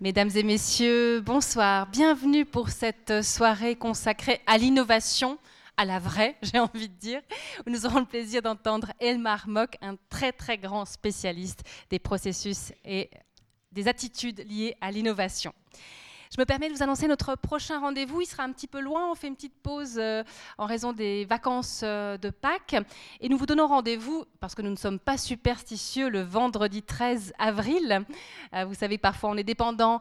Mesdames et messieurs, bonsoir. Bienvenue pour cette soirée consacrée à l'innovation, à la vraie, j'ai envie de dire, où nous aurons le plaisir d'entendre Elmar Mock, un très très grand spécialiste des processus et des attitudes liées à l'innovation. Je me permets de vous annoncer notre prochain rendez-vous. Il sera un petit peu loin. On fait une petite pause euh, en raison des vacances euh, de Pâques. Et nous vous donnons rendez-vous, parce que nous ne sommes pas superstitieux, le vendredi 13 avril. Euh, vous savez, parfois on est dépendant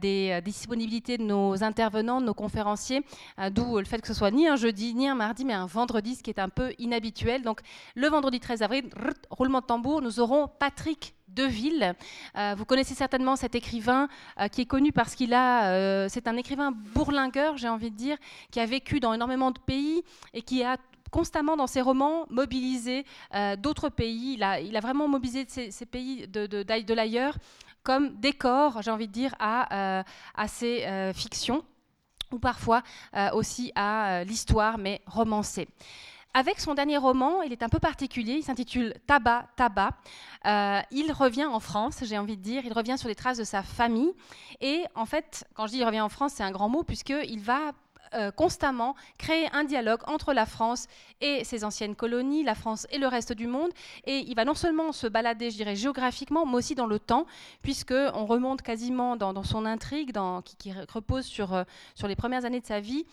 des disponibilités de nos intervenants, de nos conférenciers, d'où le fait que ce soit ni un jeudi, ni un mardi, mais un vendredi, ce qui est un peu inhabituel. Donc le vendredi 13 avril, roulement de tambour, nous aurons Patrick Deville. Euh, vous connaissez certainement cet écrivain euh, qui est connu parce qu'il a, euh, c'est un écrivain bourlingueur, j'ai envie de dire, qui a vécu dans énormément de pays et qui a constamment dans ses romans mobilisé d'autres pays. Il a, vraiment mobilisé ces, pays de, l'ailleurs comme décor, j'ai envie de dire, à, à ses fictions ou parfois aussi à l'histoire, mais romancée. Avec son dernier roman, il est un peu particulier, il s'intitule Tabac, Tabac. Euh, il revient en France, j'ai envie de dire, il revient sur les traces de sa famille. Et en fait, quand je dis il revient en France, c'est un grand mot, puisqu'il va euh, constamment créer un dialogue entre la France et ses anciennes colonies, la France et le reste du monde. Et il va non seulement se balader, je dirais, géographiquement, mais aussi dans le temps, puisqu'on remonte quasiment dans, son intrigue, qui, repose euh, sur les premières années de sa vie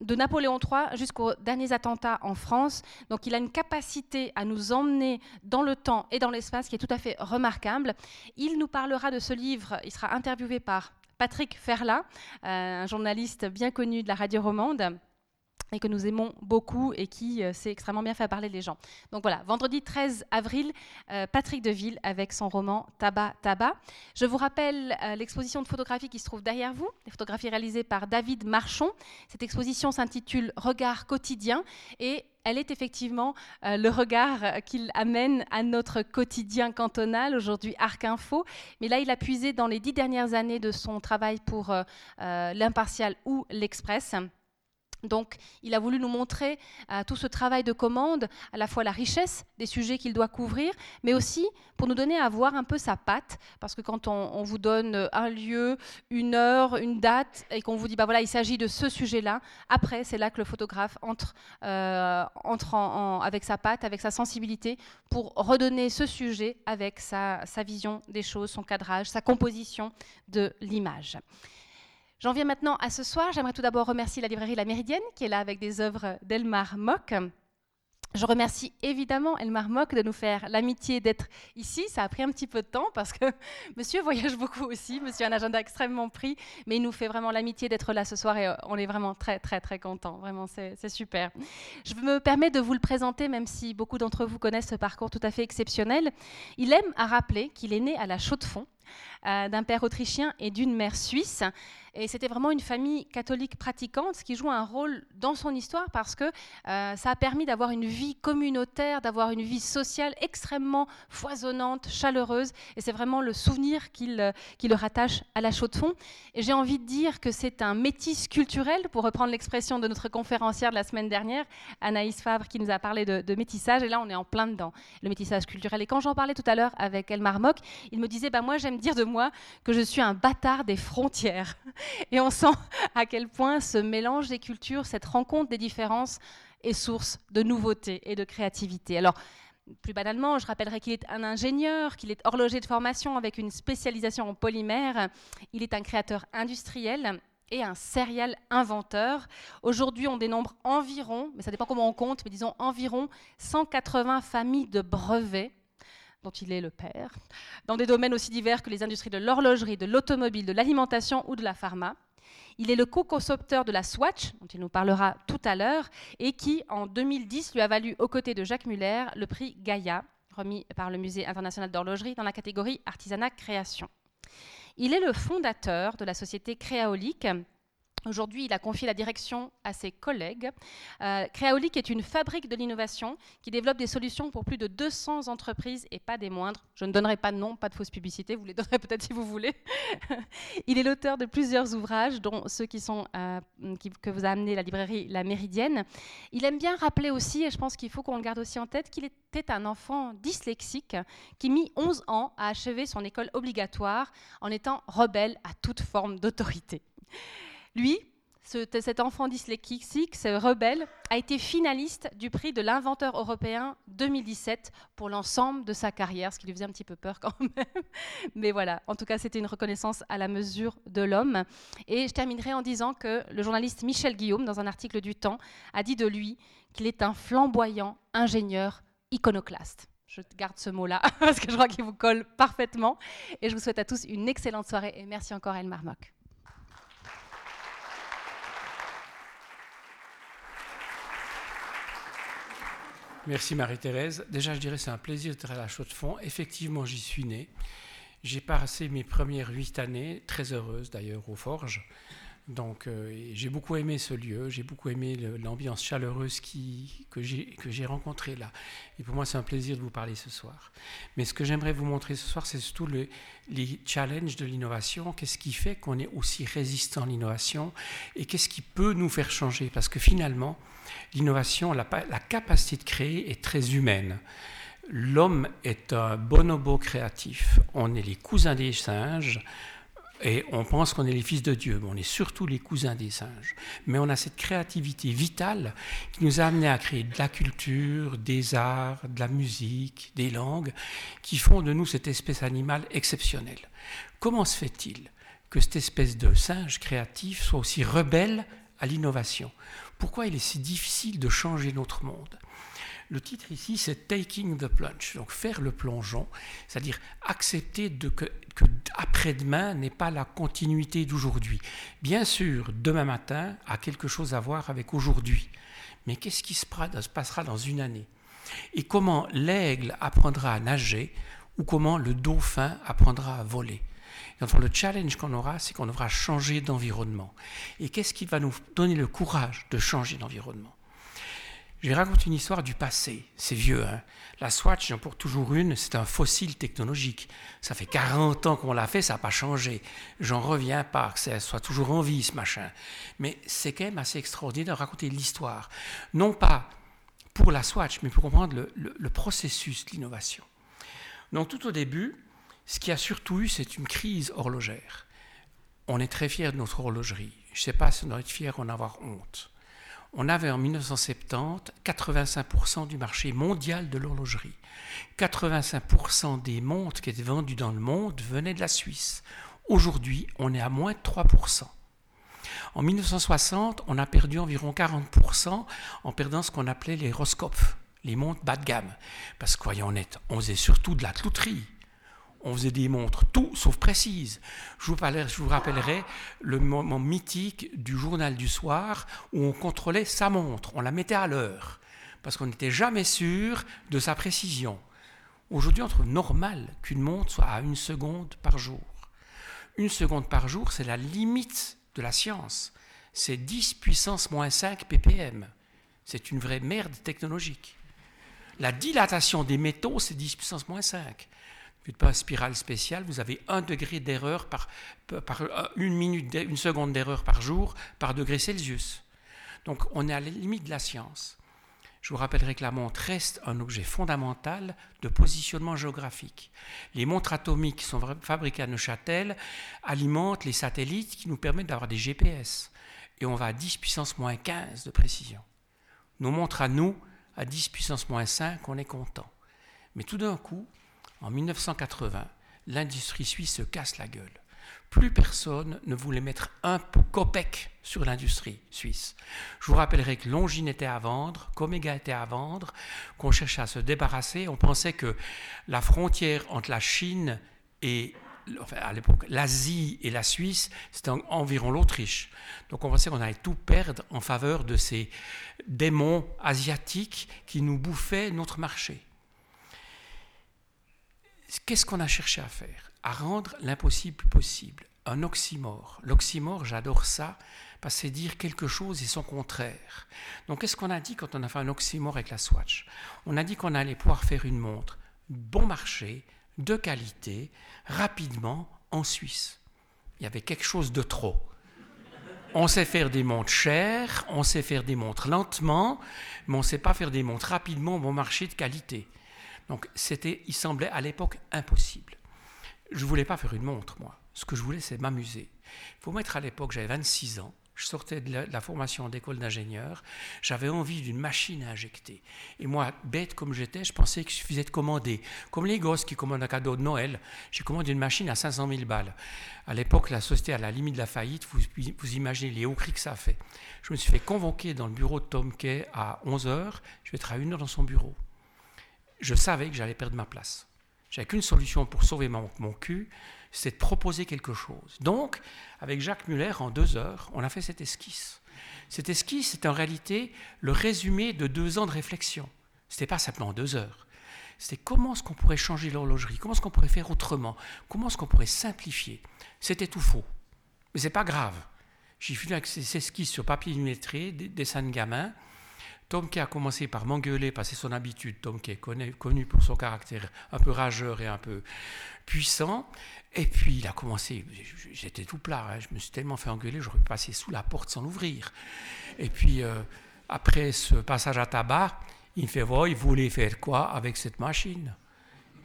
de Napoléon III jusqu'aux derniers attentats en France. Donc il a une capacité à nous emmener dans le temps et dans l'espace qui est tout à fait remarquable. Il nous parlera de ce livre, il sera interviewé par Patrick Ferla, euh, un journaliste bien connu de la radio romande et que nous aimons beaucoup et qui euh, sait extrêmement bien faire parler les gens. Donc voilà, vendredi 13 avril, euh, Patrick Deville avec son roman Tabac Tabac. Je vous rappelle euh, l'exposition de photographie qui se trouve derrière vous, des photographies réalisées par David Marchon. Cette exposition s'intitule Regard quotidien et elle est effectivement le regard qu'il amène à notre quotidien cantonal, aujourd'hui Arc Info. Mais là, il a puisé dans les dix dernières années de son travail pour l'Impartial ou l'Express. Donc, il a voulu nous montrer euh, tout ce travail de commande, à la fois la richesse des sujets qu'il doit couvrir, mais aussi pour nous donner à voir un peu sa patte, parce que quand on, vous donne un lieu, une heure, une date, et qu'on vous dit, bah voilà, il s'agit de ce sujet-là, après, c'est là que le photographe entre, euh, avec sa patte, avec sa sensibilité, pour redonner ce sujet avec sa vision des choses, son cadrage, sa composition de l'image. J'en viens maintenant à ce soir. J'aimerais tout d'abord remercier la librairie La Méridienne qui est là avec des œuvres d'Elmar Mock. Je remercie évidemment Elmar Mock de nous faire l'amitié d'être ici. Ça a pris un petit peu de temps parce que monsieur voyage beaucoup aussi. Monsieur a un agenda extrêmement pris, mais il nous fait vraiment l'amitié d'être là ce soir et euh, on est vraiment très, très, très content. Vraiment, c'est super. Je me permets de vous le présenter, même si beaucoup d'entre vous connaissent ce parcours tout à fait exceptionnel. Il aime à rappeler qu'il est né à la Chaux-de-Fonds, euh, d'un père autrichien et d'une mère suisse. Et c'était vraiment une famille catholique pratiquante, ce qui joue un rôle dans son histoire parce que euh, ça a permis d'avoir une vie communautaire, d'avoir une vie sociale extrêmement foisonnante, chaleureuse. Et c'est vraiment le souvenir qui le, qui le rattache à la Chaux-de-Fonds. Et j'ai envie de dire que c'est un métis culturel, pour reprendre l'expression de notre conférencière de la semaine dernière, Anaïs Fabre, qui nous a parlé de, de, métissage. Et là, on est en plein dedans, le métissage culturel. Et quand j'en parlais tout à l'heure avec Elmar Mock, il me disait bah, Moi, j'aime dire de moi que je suis un bâtard des frontières. Et on sent à quel point ce mélange des cultures, cette rencontre des différences est source de nouveautés et de créativité. Alors, plus banalement, je rappellerai qu'il est un ingénieur, qu'il est horloger de formation avec une spécialisation en polymère. Il est un créateur industriel et un serial inventeur. Aujourd'hui, on dénombre environ, mais ça dépend comment on compte, mais disons environ 180 familles de brevets dont il est le père, dans des domaines aussi divers que les industries de l'horlogerie, de l'automobile, de l'alimentation ou de la pharma. Il est le co-concepteur de la Swatch, dont il nous parlera tout à l'heure, et qui, en 2010, lui a valu, aux côtés de Jacques Muller, le prix Gaïa, remis par le Musée international d'horlogerie dans la catégorie artisanat création. Il est le fondateur de la société Créaolique, Aujourd'hui, il a confié la direction à ses collègues. Euh, Créaolic est une fabrique de l'innovation qui développe des solutions pour plus de 200 entreprises et pas des moindres. Je ne donnerai pas de nom, pas de fausse publicité, vous les donnerez peut-être si vous voulez. il est l'auteur de plusieurs ouvrages, dont ceux qui sont, euh, que vous a amené la librairie La Méridienne. Il aime bien rappeler aussi, et je pense qu'il faut qu'on le garde aussi en tête, qu'il était un enfant dyslexique qui mit 11 ans à achever son école obligatoire en étant rebelle à toute forme d'autorité. Lui, cet enfant dyslexique, ce rebelle, a été finaliste du prix de l'inventeur européen 2017 pour l'ensemble de sa carrière, ce qui lui faisait un petit peu peur quand même. Mais voilà, en tout cas, c'était une reconnaissance à la mesure de l'homme. Et je terminerai en disant que le journaliste Michel Guillaume, dans un article du Temps, a dit de lui qu'il est un flamboyant ingénieur iconoclaste. Je garde ce mot-là parce que je crois qu'il vous colle parfaitement. Et je vous souhaite à tous une excellente soirée et merci encore Elmar Mock. Merci Marie-Thérèse. Déjà, je dirais c'est un plaisir d'être à la Chaux de Fonds. Effectivement, j'y suis né. J'ai passé mes premières huit années, très heureuses d'ailleurs, aux Forges. Donc euh, j'ai beaucoup aimé ce lieu, j'ai beaucoup aimé l'ambiance chaleureuse qui, que j'ai rencontrée là. Et pour moi, c'est un plaisir de vous parler ce soir. Mais ce que j'aimerais vous montrer ce soir, c'est surtout le, les challenges de l'innovation. Qu'est-ce qui fait qu'on est aussi résistant à l'innovation et qu'est-ce qui peut nous faire changer? Parce que finalement, l'innovation, la, capacité de créer est très humaine. L'homme est un bonobo créatif. On est les cousins des singes et on pense qu'on est les fils de Dieu, mais on est surtout les cousins des singes. Mais on a cette créativité vitale qui nous a amené à créer de la culture, des arts, de la musique, des langues, qui font de nous cette espèce animale exceptionnelle. Comment se fait-il que cette espèce de singe créatif soit aussi rebelle à l'innovation? Pourquoi il est si difficile de changer notre monde. Le titre ici, c'est Taking the Plunge, donc faire le plongeon, c'est-à-dire accepter que, que après-demain n'est pas la continuité d'aujourd'hui. Bien sûr, demain matin a quelque chose à voir avec aujourd'hui, mais qu'est-ce qui se passera dans une année? Et comment l'aigle apprendra à nager ou comment le dauphin apprendra à voler? Enfin, le challenge qu'on aura, c'est qu'on devra changer d'environnement. Et qu'est-ce qui va nous donner le courage de changer d'environnement? Je raconte une histoire du passé. C'est vieux. Hein la Swatch, j'en pour toujours une, c'est un fossile technologique. Ça fait 40 ans qu'on l'a fait, ça n'a pas changé. J'en reviens pas que ça soit toujours en vie, ce machin. Mais c'est quand même assez extraordinaire de raconter l'histoire. Non pas pour la Swatch, mais pour comprendre le, le processus de l'innovation. Donc tout au début, ce qui a surtout eu, c'est une crise horlogère. On est très fiers de notre horlogerie. Je ne sais pas si on doit être fiers ou en avoir honte on avait en 1970 85% du marché mondial de l'horlogerie. 85% des montres qui étaient vendues dans le monde venaient de la Suisse. Aujourd'hui, on est à moins de 3%. En 1960, on a perdu environ 40% en perdant ce qu'on appelait les roscopes, les montres bas de gamme. Parce que, voyons honnête, on faisait surtout de la clouterie on faisait des montres tout sauf précises. Je vous, rappellerai le moment mythique du journal du soir où on contrôlait sa montre, on la mettait à l'heure, parce qu'on n'était jamais sûr de sa précision. Aujourd'hui, on trouve normal qu'une montre soit à une seconde par jour. Une seconde par jour, c'est la limite de la science. C'est 10 puissance moins 5 ppm. C'est une vraie merde technologique. La dilatation des métaux, c'est 10 puissance moins 5 faites pas spirale spéciale, vous avez un degré d'erreur par, par, euh, une minute, une seconde d'erreur par jour par degré Celsius. Donc on est à la limite de la science. Je vous rappellerai que la montre reste un objet fondamental de positionnement géographique. Les montres atomiques qui sont fabriquées à Neuchâtel alimentent les satellites qui nous permettent d'avoir des GPS. Et on va à 10 puissance moins 15 de précision. Nos montres à nous, à 10 puissance moins 5, on est content. Mais tout d'un coup, en 1980, l'industrie suisse se casse la gueule. Plus personne ne voulait mettre un copec sur l'industrie suisse. Je vous rappellerai que Longines était à vendre, qu'Omega était à vendre, qu'on cherchait à se débarrasser. On pensait que la frontière entre la Chine et à l'époque, l'Asie et la Suisse, c'était environ l'Autriche. Donc on pensait qu'on allait tout perdre en faveur de ces démons asiatiques qui nous bouffaient notre marché. Qu'est-ce qu'on a cherché à faire? À rendre l'impossible possible. Un oxymore. L'oxymore, j'adore ça parce que c'est dire quelque chose et son contraire. Donc qu'est-ce qu'on a dit quand on a fait un oxymore avec la Swatch? On a dit qu'on allait pouvoir faire une montre bon marché, de qualité, rapidement, en Suisse. Il y avait quelque chose de trop. On sait faire des montres chères, on sait faire des montres lentement, mais on ne sait pas faire des montres rapidement bon marché de qualité. Donc c'était, il semblait à l'époque impossible. Je ne voulais pas faire une montre, moi. Ce que je voulais, c'est m'amuser. Il faut mettre à l'époque, j'avais 26 ans, je sortais de la, formation d'école d'ingénieur, j'avais envie d'une machine à injecter. Et moi, bête comme j'étais, je pensais qu'il suffisait de commander. Comme les gosses qui commandent un cadeau de Noël, j'ai commandé une machine à 500 000 balles. À l'époque, la société à la limite de la faillite, vous, vous imaginez les hauts cris que ça a fait. Je me suis fait convoquer dans le bureau de Tom Kay à 11h, je vais être à une heure dans son bureau. Je savais que j'allais perdre ma place. J'avais qu'une solution pour sauver mon, cul, c'est de proposer quelque chose. Donc, avec Jacques Muller, en deux heures, on a fait cette esquisse. Cette esquisse est en réalité le résumé de deux ans de réflexion. Ce n'était pas simplement deux heures. C'était comment est-ce qu'on pourrait changer l'horlogerie, comment est-ce qu'on pourrait faire autrement, comment est-ce qu'on pourrait simplifier? C'était tout faux. Mais ce n'est pas grave. J'ai fini avec ces esquisses sur papier illustré, des dessins de gamin. Tom qui a commencé par m'engueuler, c'est son habitude. Tom qui est connu pour son caractère un peu rageur et un peu puissant. Et puis il a commencé, j'étais tout plat, hein. je me suis tellement fait engueuler, j'aurais pu passer sous la porte sans l'ouvrir. Et puis euh, après ce passage à tabac, il me fait voir, il voulait faire quoi avec cette machine?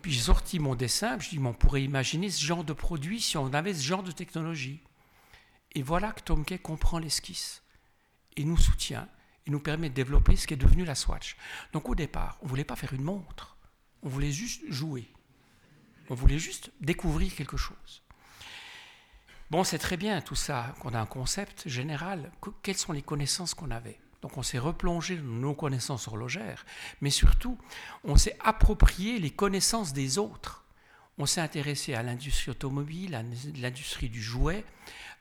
Puis j'ai sorti mon dessin, je dis, on pourrait imaginer ce genre de produit si on avait ce genre de technologie. Et voilà que Tom Kay comprend l'esquisse et nous soutient et nous permet de développer ce qui est devenu la Swatch. Donc au départ, on ne voulait pas faire une montre, on voulait juste jouer. On voulait juste découvrir quelque chose. Bon, c'est très bien tout ça, qu'on a un concept général. quelles sont les connaissances qu'on avait? Donc on s'est replongé dans nos connaissances horlogères, mais surtout, on s'est approprié les connaissances des autres. On s'est intéressé à l'industrie automobile, à l'industrie du jouet,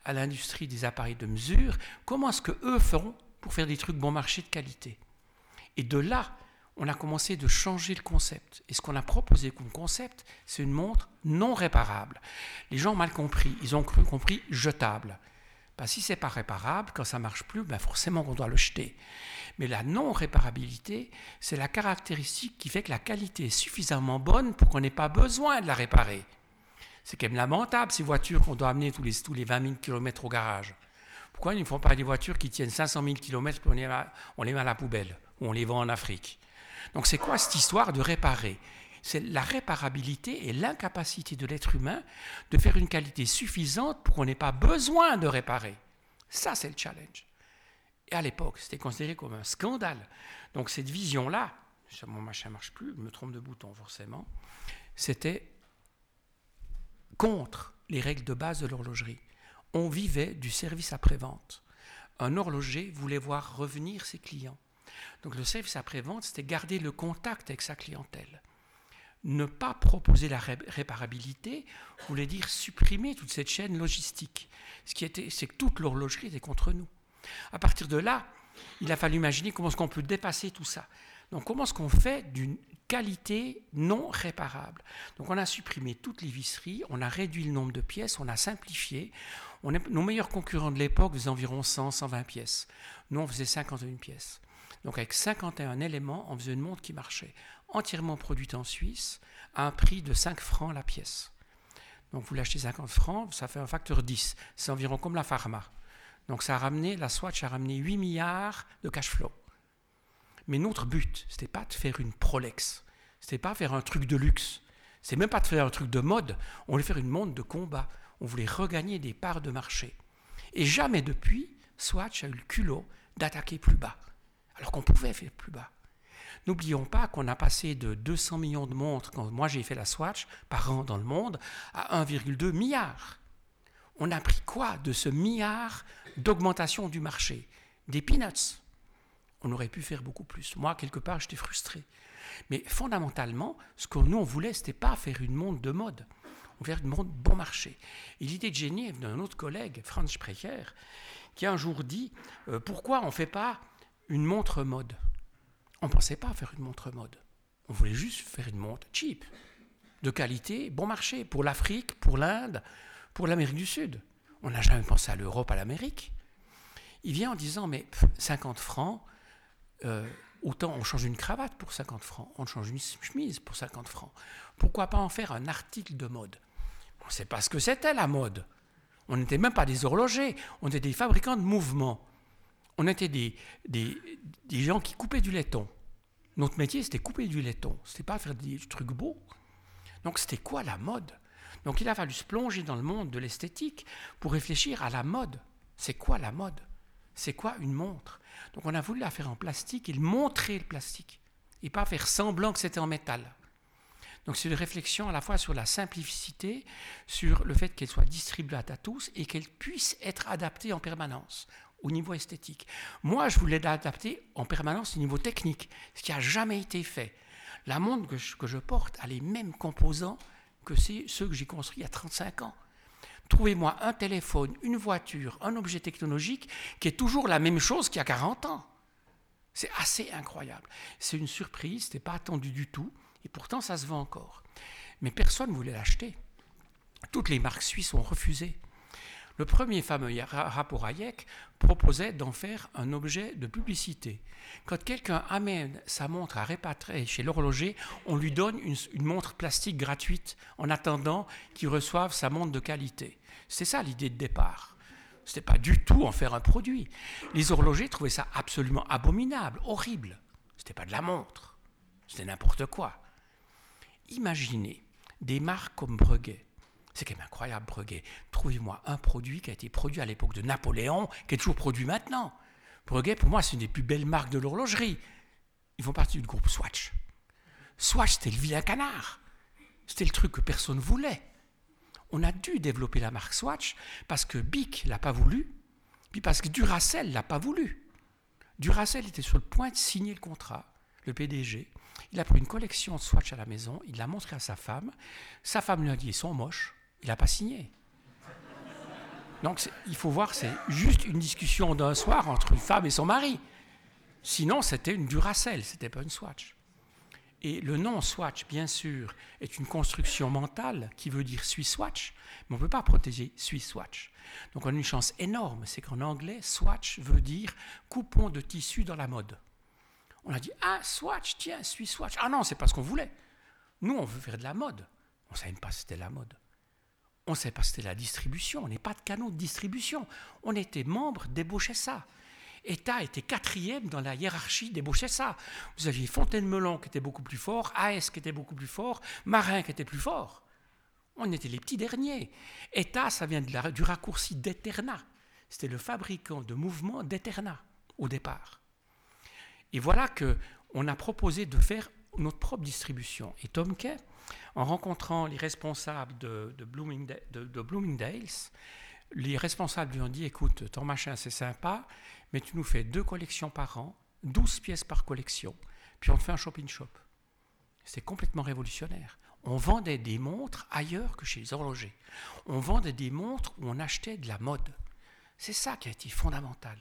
à l'industrie des appareils de mesure. Comment est-ce que eux feront pour faire des trucs bon marché de qualité Et de là, on a commencé de changer le concept. Et ce qu'on a proposé comme concept, c'est une montre non réparable. Les gens ont mal compris. Ils ont cru, compris jetable. Ben, si c'est pas réparable, quand ça marche plus, ben forcément on doit le jeter. Mais la non-réparabilité, c'est la caractéristique qui fait que la qualité est suffisamment bonne pour qu'on n'ait pas besoin de la réparer. C'est quand même lamentable ces voitures qu'on doit amener tous les, tous les 20 000 km au garage. Ils ne font pas des voitures qui tiennent 500 000 km on les met à la poubelle ou on les vend en Afrique donc c'est quoi cette histoire de réparer? C'est la réparabilité et l'incapacité de l'être humain de faire une qualité suffisante pour qu'on n'ait pas besoin de réparer. Ça, c'est le challenge. Et à l'époque, c'était considéré comme un scandale. Donc cette vision-là, mon machin marche plus, je me trompe de bouton forcément, c'était contre les règles de base de l'horlogerie. On vivait du service après-vente. Un horloger voulait voir revenir ses clients. Donc le service après-vente, c'était garder le contact avec sa clientèle. Ne pas proposer la réparabilité voulait dire supprimer toute cette chaîne logistique. Ce qui était, c'est que toute l'horlogerie était contre nous. À partir de là, il a fallu imaginer comment est-ce qu'on peut dépasser tout ça. Donc comment est-ce qu'on fait d'une qualité non réparable? Donc on a supprimé toutes les visseries, on a réduit le nombre de pièces, on a simplifié. Nos meilleurs concurrents de l'époque faisaient environ 100, 120 pièces. Nous, on faisait 51 pièces. Donc avec 51 éléments, on faisait une montre qui marchait, entièrement produite en Suisse, à un prix de 5 francs la pièce. Donc vous l'achetez 50 francs, ça fait un facteur 10. C'est environ comme la pharma. Donc ça a ramené, la Swatch a ramené 8 milliards de cash flow. Mais notre but, ce n'était pas de faire une Prolex, ce n'était pas faire un truc de luxe, c'est même pas de faire un truc de mode, on voulait faire une montre de combat, on voulait regagner des parts de marché. Et jamais depuis, Swatch a eu le culot d'attaquer plus bas alors qu'on pouvait faire plus bas. N'oublions pas qu'on a passé de 200 millions de montres, quand moi j'ai fait la Swatch, par an dans le monde, à 1,2 milliard. On a pris quoi de ce milliard d'augmentation du marché? Des peanuts. On aurait pu faire beaucoup plus. Moi, quelque part, j'étais frustré. Mais fondamentalement, ce que nous, on voulait, ce n'était pas faire une montre de mode. Voulait une montre bon marché. Et l'idée de génie est d'un autre collègue, Franz Sprecher, qui a un jour dit euh, Pourquoi on ne fait pas une montre mode? On ne pensait pas faire une montre mode. On voulait juste faire une montre cheap, de qualité, bon marché, pour l'Afrique, pour l'Inde, pour l'Amérique du Sud. On n'a jamais pensé à l'Europe, à l'Amérique. Il vient en disant, mais 50 francs, euh, autant on change une cravate pour 50 francs, on change une chemise pour 50 francs. Pourquoi pas en faire un article de mode? On ne sait pas ce que c'était la mode. On n'était même pas des horlogers, on était des fabricants de mouvements. On était des, gens qui coupaient du laiton. Notre métier, c'était couper du laiton. C'était pas faire des trucs beaux. Donc, c'était quoi la mode? Donc, il a fallu se plonger dans le monde de l'esthétique pour réfléchir à la mode. C'est quoi la mode? C'est quoi une montre? Donc, on a voulu la faire en plastique et montrer le plastique et pas faire semblant que c'était en métal. Donc c'est une réflexion à la fois sur la simplicité, sur le fait qu'elle soit distribuable à tous et qu'elle puisse être adaptée en permanence au niveau esthétique. Moi, je voulais l'adapter en permanence au niveau technique, ce qui n'a jamais été fait. La montre que je, porte a les mêmes composants que ceux que j'ai construits il y a 35 ans. Trouvez-moi un téléphone, une voiture, un objet technologique qui est toujours la même chose qu'il y a 40 ans. C'est assez incroyable. C'est une surprise, ce n'était pas attendu du tout, et pourtant ça se vend encore. Mais personne ne voulait l'acheter. Toutes les marques suisses ont refusé. Le premier fameux rapport Hayek proposait d'en faire un objet de publicité. Quand quelqu'un amène sa montre à réparer chez l'horloger, on lui donne une, montre plastique gratuite en attendant qu'il reçoive sa montre de qualité. C'est ça l'idée de départ. Ce n'était pas du tout en faire un produit. Les horlogers trouvaient ça absolument abominable, horrible. Ce n'était pas de la montre, c'était n'importe quoi. Imaginez des marques comme Breguet, c'est quand même incroyable, Breguet. Trouvez-moi un produit qui a été produit à l'époque de Napoléon, qui est toujours produit maintenant. Breguet, pour moi, c'est une des plus belles marques de l'horlogerie. Ils font partie du groupe Swatch. Swatch, c'était le vilain canard. C'était le truc que personne voulait. On a dû développer la marque Swatch parce que Bic l'a pas voulu, puis parce que Duracell l'a pas voulu. Duracell était sur le point de signer le contrat, le PDG. Il a pris une collection de Swatch à la maison, il l'a montré à sa femme. Sa femme lui a dit ils sont moches il n'a pas signé. Donc il faut voir, c'est juste une discussion d'un soir entre une femme et son mari. Sinon, c'était une Duracell, ce n'était pas une Swatch. Et le nom Swatch, bien sûr, est une construction mentale qui veut dire Swiss Swatch, mais on ne peut pas protéger Swiss Swatch. Donc on a une chance énorme, c'est qu'en anglais, Swatch veut dire coupon de tissu dans la mode. On a dit Ah, Swatch, tiens, Swiss Swatch. Ah non, c'est pas ce qu'on voulait. Nous, on veut faire de la mode. On ne savait pas si c'était la mode. On ne sait pas c'était la distribution, on n'est pas de canot de distribution. On était membre d'Ebochessa. État était quatrième dans la hiérarchie d'Ebochessa. Vous aviez Fontaine-Melon qui était beaucoup plus fort, AS qui était beaucoup plus fort, Marin qui était plus fort. On était les petits derniers. État, ça vient du raccourci d'Eterna. C'était le fabricant de mouvements d'Eterna au départ. Et voilà que on a proposé de faire notre propre distribution. Et Tom Kay, en rencontrant les responsables de, de, Bloomingdale's, les responsables lui ont dit écoute, ton machin c'est sympa, mais tu nous fais deux collections par an, 12 pièces par collection, puis on te fait un shopping shop. C'est complètement révolutionnaire. On vendait des montres ailleurs que chez les horlogers. On vendait des montres où on achetait de la mode. C'est ça qui a été fondamental.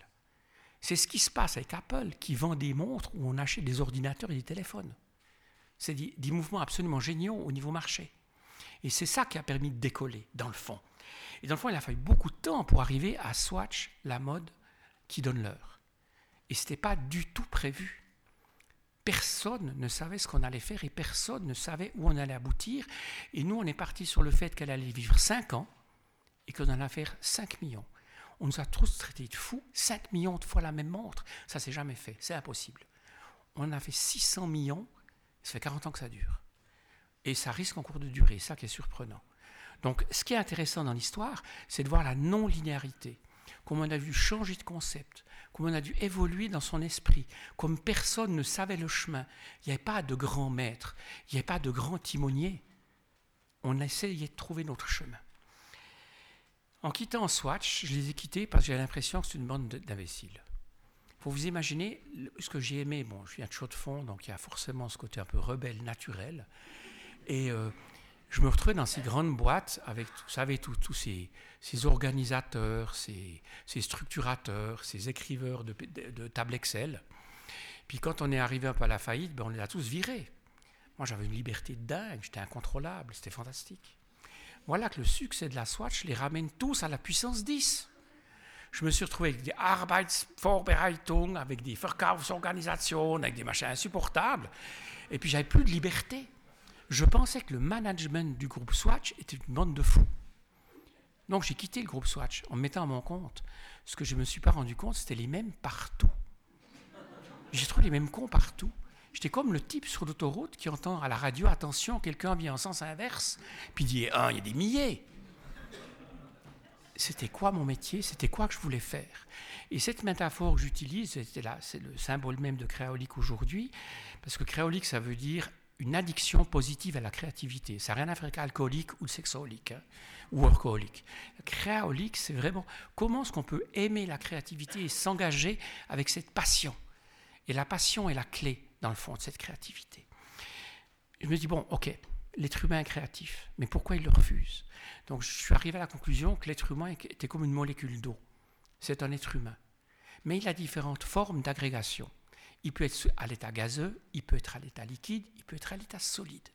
C'est ce qui se passe avec Apple, qui vend des montres où on achète des ordinateurs et des téléphones. C'est des, mouvements absolument géniaux au niveau marché. Et c'est ça qui a permis de décoller, dans le fond. Et dans le fond, il a fallu beaucoup de temps pour arriver à Swatch, la mode qui donne l'heure. Et ce n'était pas du tout prévu. Personne ne savait ce qu'on allait faire et personne ne savait où on allait aboutir. Et nous, on est parti sur le fait qu'elle allait vivre 5 ans et qu'on allait faire 5 millions. On nous a tous traités de fous. 5 millions de fois la même montre, ça s'est jamais fait. C'est impossible. On a fait 600 millions ça fait 40 ans que ça dure. Et ça risque en cours de durée, ça qui est surprenant. Donc ce qui est intéressant dans l'histoire, c'est de voir la non-linéarité, comment on a dû changer de concept, comment on a dû évoluer dans son esprit, comme personne ne savait le chemin. Il n'y avait pas de grand maître, il n'y avait pas de grand timonier. On essayait de trouver notre chemin. En quittant Swatch, je les ai quittés parce que j'ai l'impression que c'est une bande d'imbéciles faut vous imaginer ce que j'ai aimé. Bon, je viens de Chaux-de-Fonds, donc il y a forcément ce côté un peu rebelle, naturel. Et euh, je me retrouvais dans ces grandes boîtes avec, vous savez, tous ces, ces, organisateurs, ces, structurateurs, ces écriveurs de, tables Excel. Puis quand on est arrivé un peu à la faillite, ben on les a tous virés. Moi, j'avais une liberté de dingue, j'étais incontrôlable, c'était fantastique. Voilà que le succès de la Swatch les ramène tous à la puissance 10. Je me suis retrouvé avec des Arbeitsvorbereitung, avec des Verkaufsorganisations, avec des machins insupportables. Et puis j'avais plus de liberté. Je pensais que le management du groupe Swatch était une bande de fous. Donc j'ai quitté le groupe Swatch en me mettant à mon compte. Ce que je ne me suis pas rendu compte, c'était les mêmes partout. J'ai trouvé les mêmes cons partout. J'étais comme le type sur l'autoroute qui entend à la radio attention, quelqu'un vient en sens inverse, puis dit ah, il y a des milliers c'était quoi mon métier, c'était quoi que je voulais faire? Et cette métaphore que j'utilise, là, c'est le symbole même de créolique aujourd'hui, parce que créolique, ça veut dire une addiction positive à la créativité. Ça n'a rien à faire avec alcoolique ou sexolique hein, ou alcoolique. Créolique, c'est vraiment comment est-ce qu'on peut aimer la créativité et s'engager avec cette passion. Et la passion est la clé, dans le fond, de cette créativité. Je me dis, bon, ok, l'être humain est créatif, mais pourquoi il le refuse? Donc je suis arrivé à la conclusion que l'être humain était comme une molécule d'eau. C'est un être humain. Mais il a différentes formes d'agrégation. Il peut être à l'état gazeux, il peut être à l'état liquide, il peut être à l'état solide.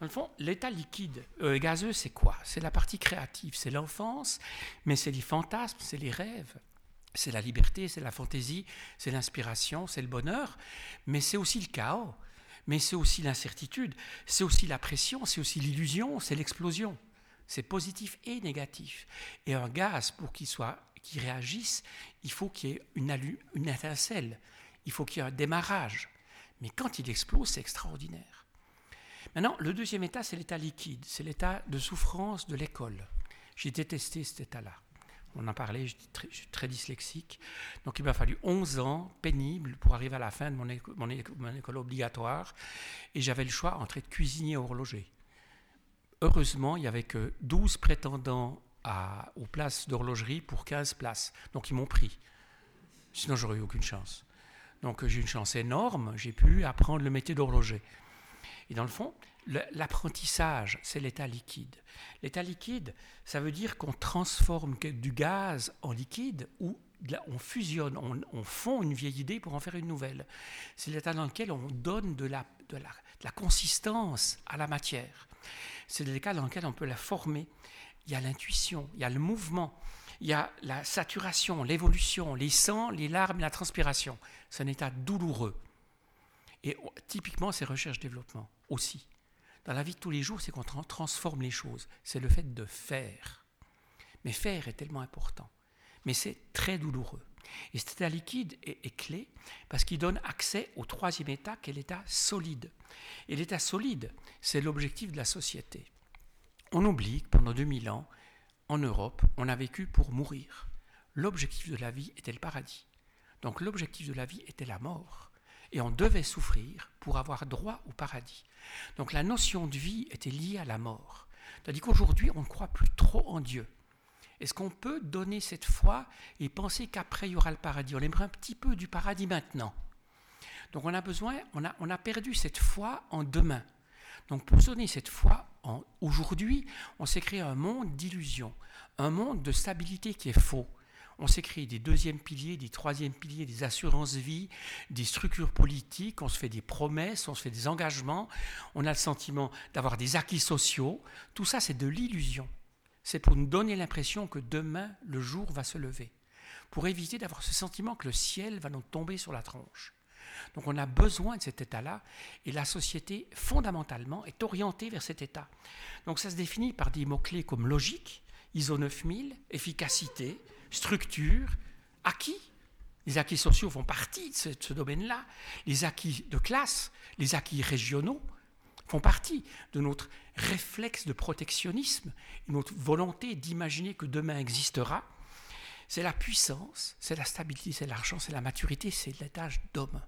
Dans le fond, l'état liquide, euh, gazeux, c'est quoi? C'est la partie créative, c'est l'enfance, mais c'est les fantasmes, c'est les rêves, c'est la liberté, c'est la fantaisie, c'est l'inspiration, c'est le bonheur, mais c'est aussi le chaos, mais c'est aussi l'incertitude, c'est aussi la pression, c'est aussi l'illusion, c'est l'explosion. C'est positif et négatif. Et un gaz, pour qu'il soit, qu'il réagisse, il faut qu'il y ait une, une étincelle, il faut qu'il y ait un démarrage. Mais quand il explose, c'est extraordinaire. Maintenant, le deuxième état, c'est l'état liquide, c'est l'état de souffrance de l'école. J'ai détesté cet état-là on en parlait, je suis, très, dyslexique. Donc il m'a fallu 11 ans pénibles pour arriver à la fin de mon, école, obligatoire. Et j'avais le choix entre être cuisinier et horloger. Heureusement, il n'y avait que 12 prétendants aux places d'horlogerie pour 15 places. Donc ils m'ont pris. Sinon, j'aurais eu aucune chance. Donc j'ai une chance énorme, j'ai pu apprendre le métier d'horloger. Et dans le fond, L'apprentissage, c'est l'état liquide. L'état liquide, ça veut dire qu'on transforme du gaz en liquide ou on fusionne, on, fond une vieille idée pour en faire une nouvelle. C'est l'état dans lequel on donne de la, de la, consistance à la matière. C'est l'état dans lequel on peut la former. Il y a l'intuition, il y a le mouvement, il y a la saturation, l'évolution, les sangs, les larmes, la transpiration. C'est un état douloureux. Et typiquement, c'est recherche-développement aussi dans la vie de tous les jours, c'est qu'on transforme les choses. C'est le fait de faire. Mais faire est tellement important. Mais c'est très douloureux. Et cet état liquide est, clé parce qu'il donne accès au troisième état, qui est l'état solide. Et l'état solide, c'est l'objectif de la société. On oublie que pendant 2000 ans, en Europe, on a vécu pour mourir. L'objectif de la vie était le paradis. Donc l'objectif de la vie était la mort. Et on devait souffrir pour avoir droit au paradis. Donc la notion de vie était liée à la mort. C'est-à-dire qu'aujourd'hui, on ne croit plus trop en Dieu. Est-ce qu'on peut donner cette foi et penser qu'après, il y aura le paradis? On aimerait un petit peu du paradis maintenant. Donc on a besoin, on a, on a perdu cette foi en demain. Donc pour donner cette foi aujourd'hui, on s'est créé un monde d'illusions, un monde de stabilité qui est faux on s'écrit des deuxièmes piliers, des troisièmes piliers, des assurances-vie, des structures politiques, on se fait des promesses, on se fait des engagements, on a le sentiment d'avoir des acquis sociaux. Tout ça, c'est de l'illusion. C'est pour nous donner l'impression que demain, le jour va se lever, pour éviter d'avoir ce sentiment que le ciel va nous tomber sur la tronche. Donc on a besoin de cet état-là, et la société, fondamentalement, est orientée vers cet état. Donc ça se définit par des mots-clés comme logique, ISO 9000, efficacité, structure, acquis. Les acquis sociaux font partie de ce, domaine-là. Les acquis de classe, les acquis régionaux font partie de notre réflexe de protectionnisme, notre volonté d'imaginer que demain existera. C'est la puissance, c'est la stabilité, c'est l'argent, c'est la maturité, c'est l'étage d'homme.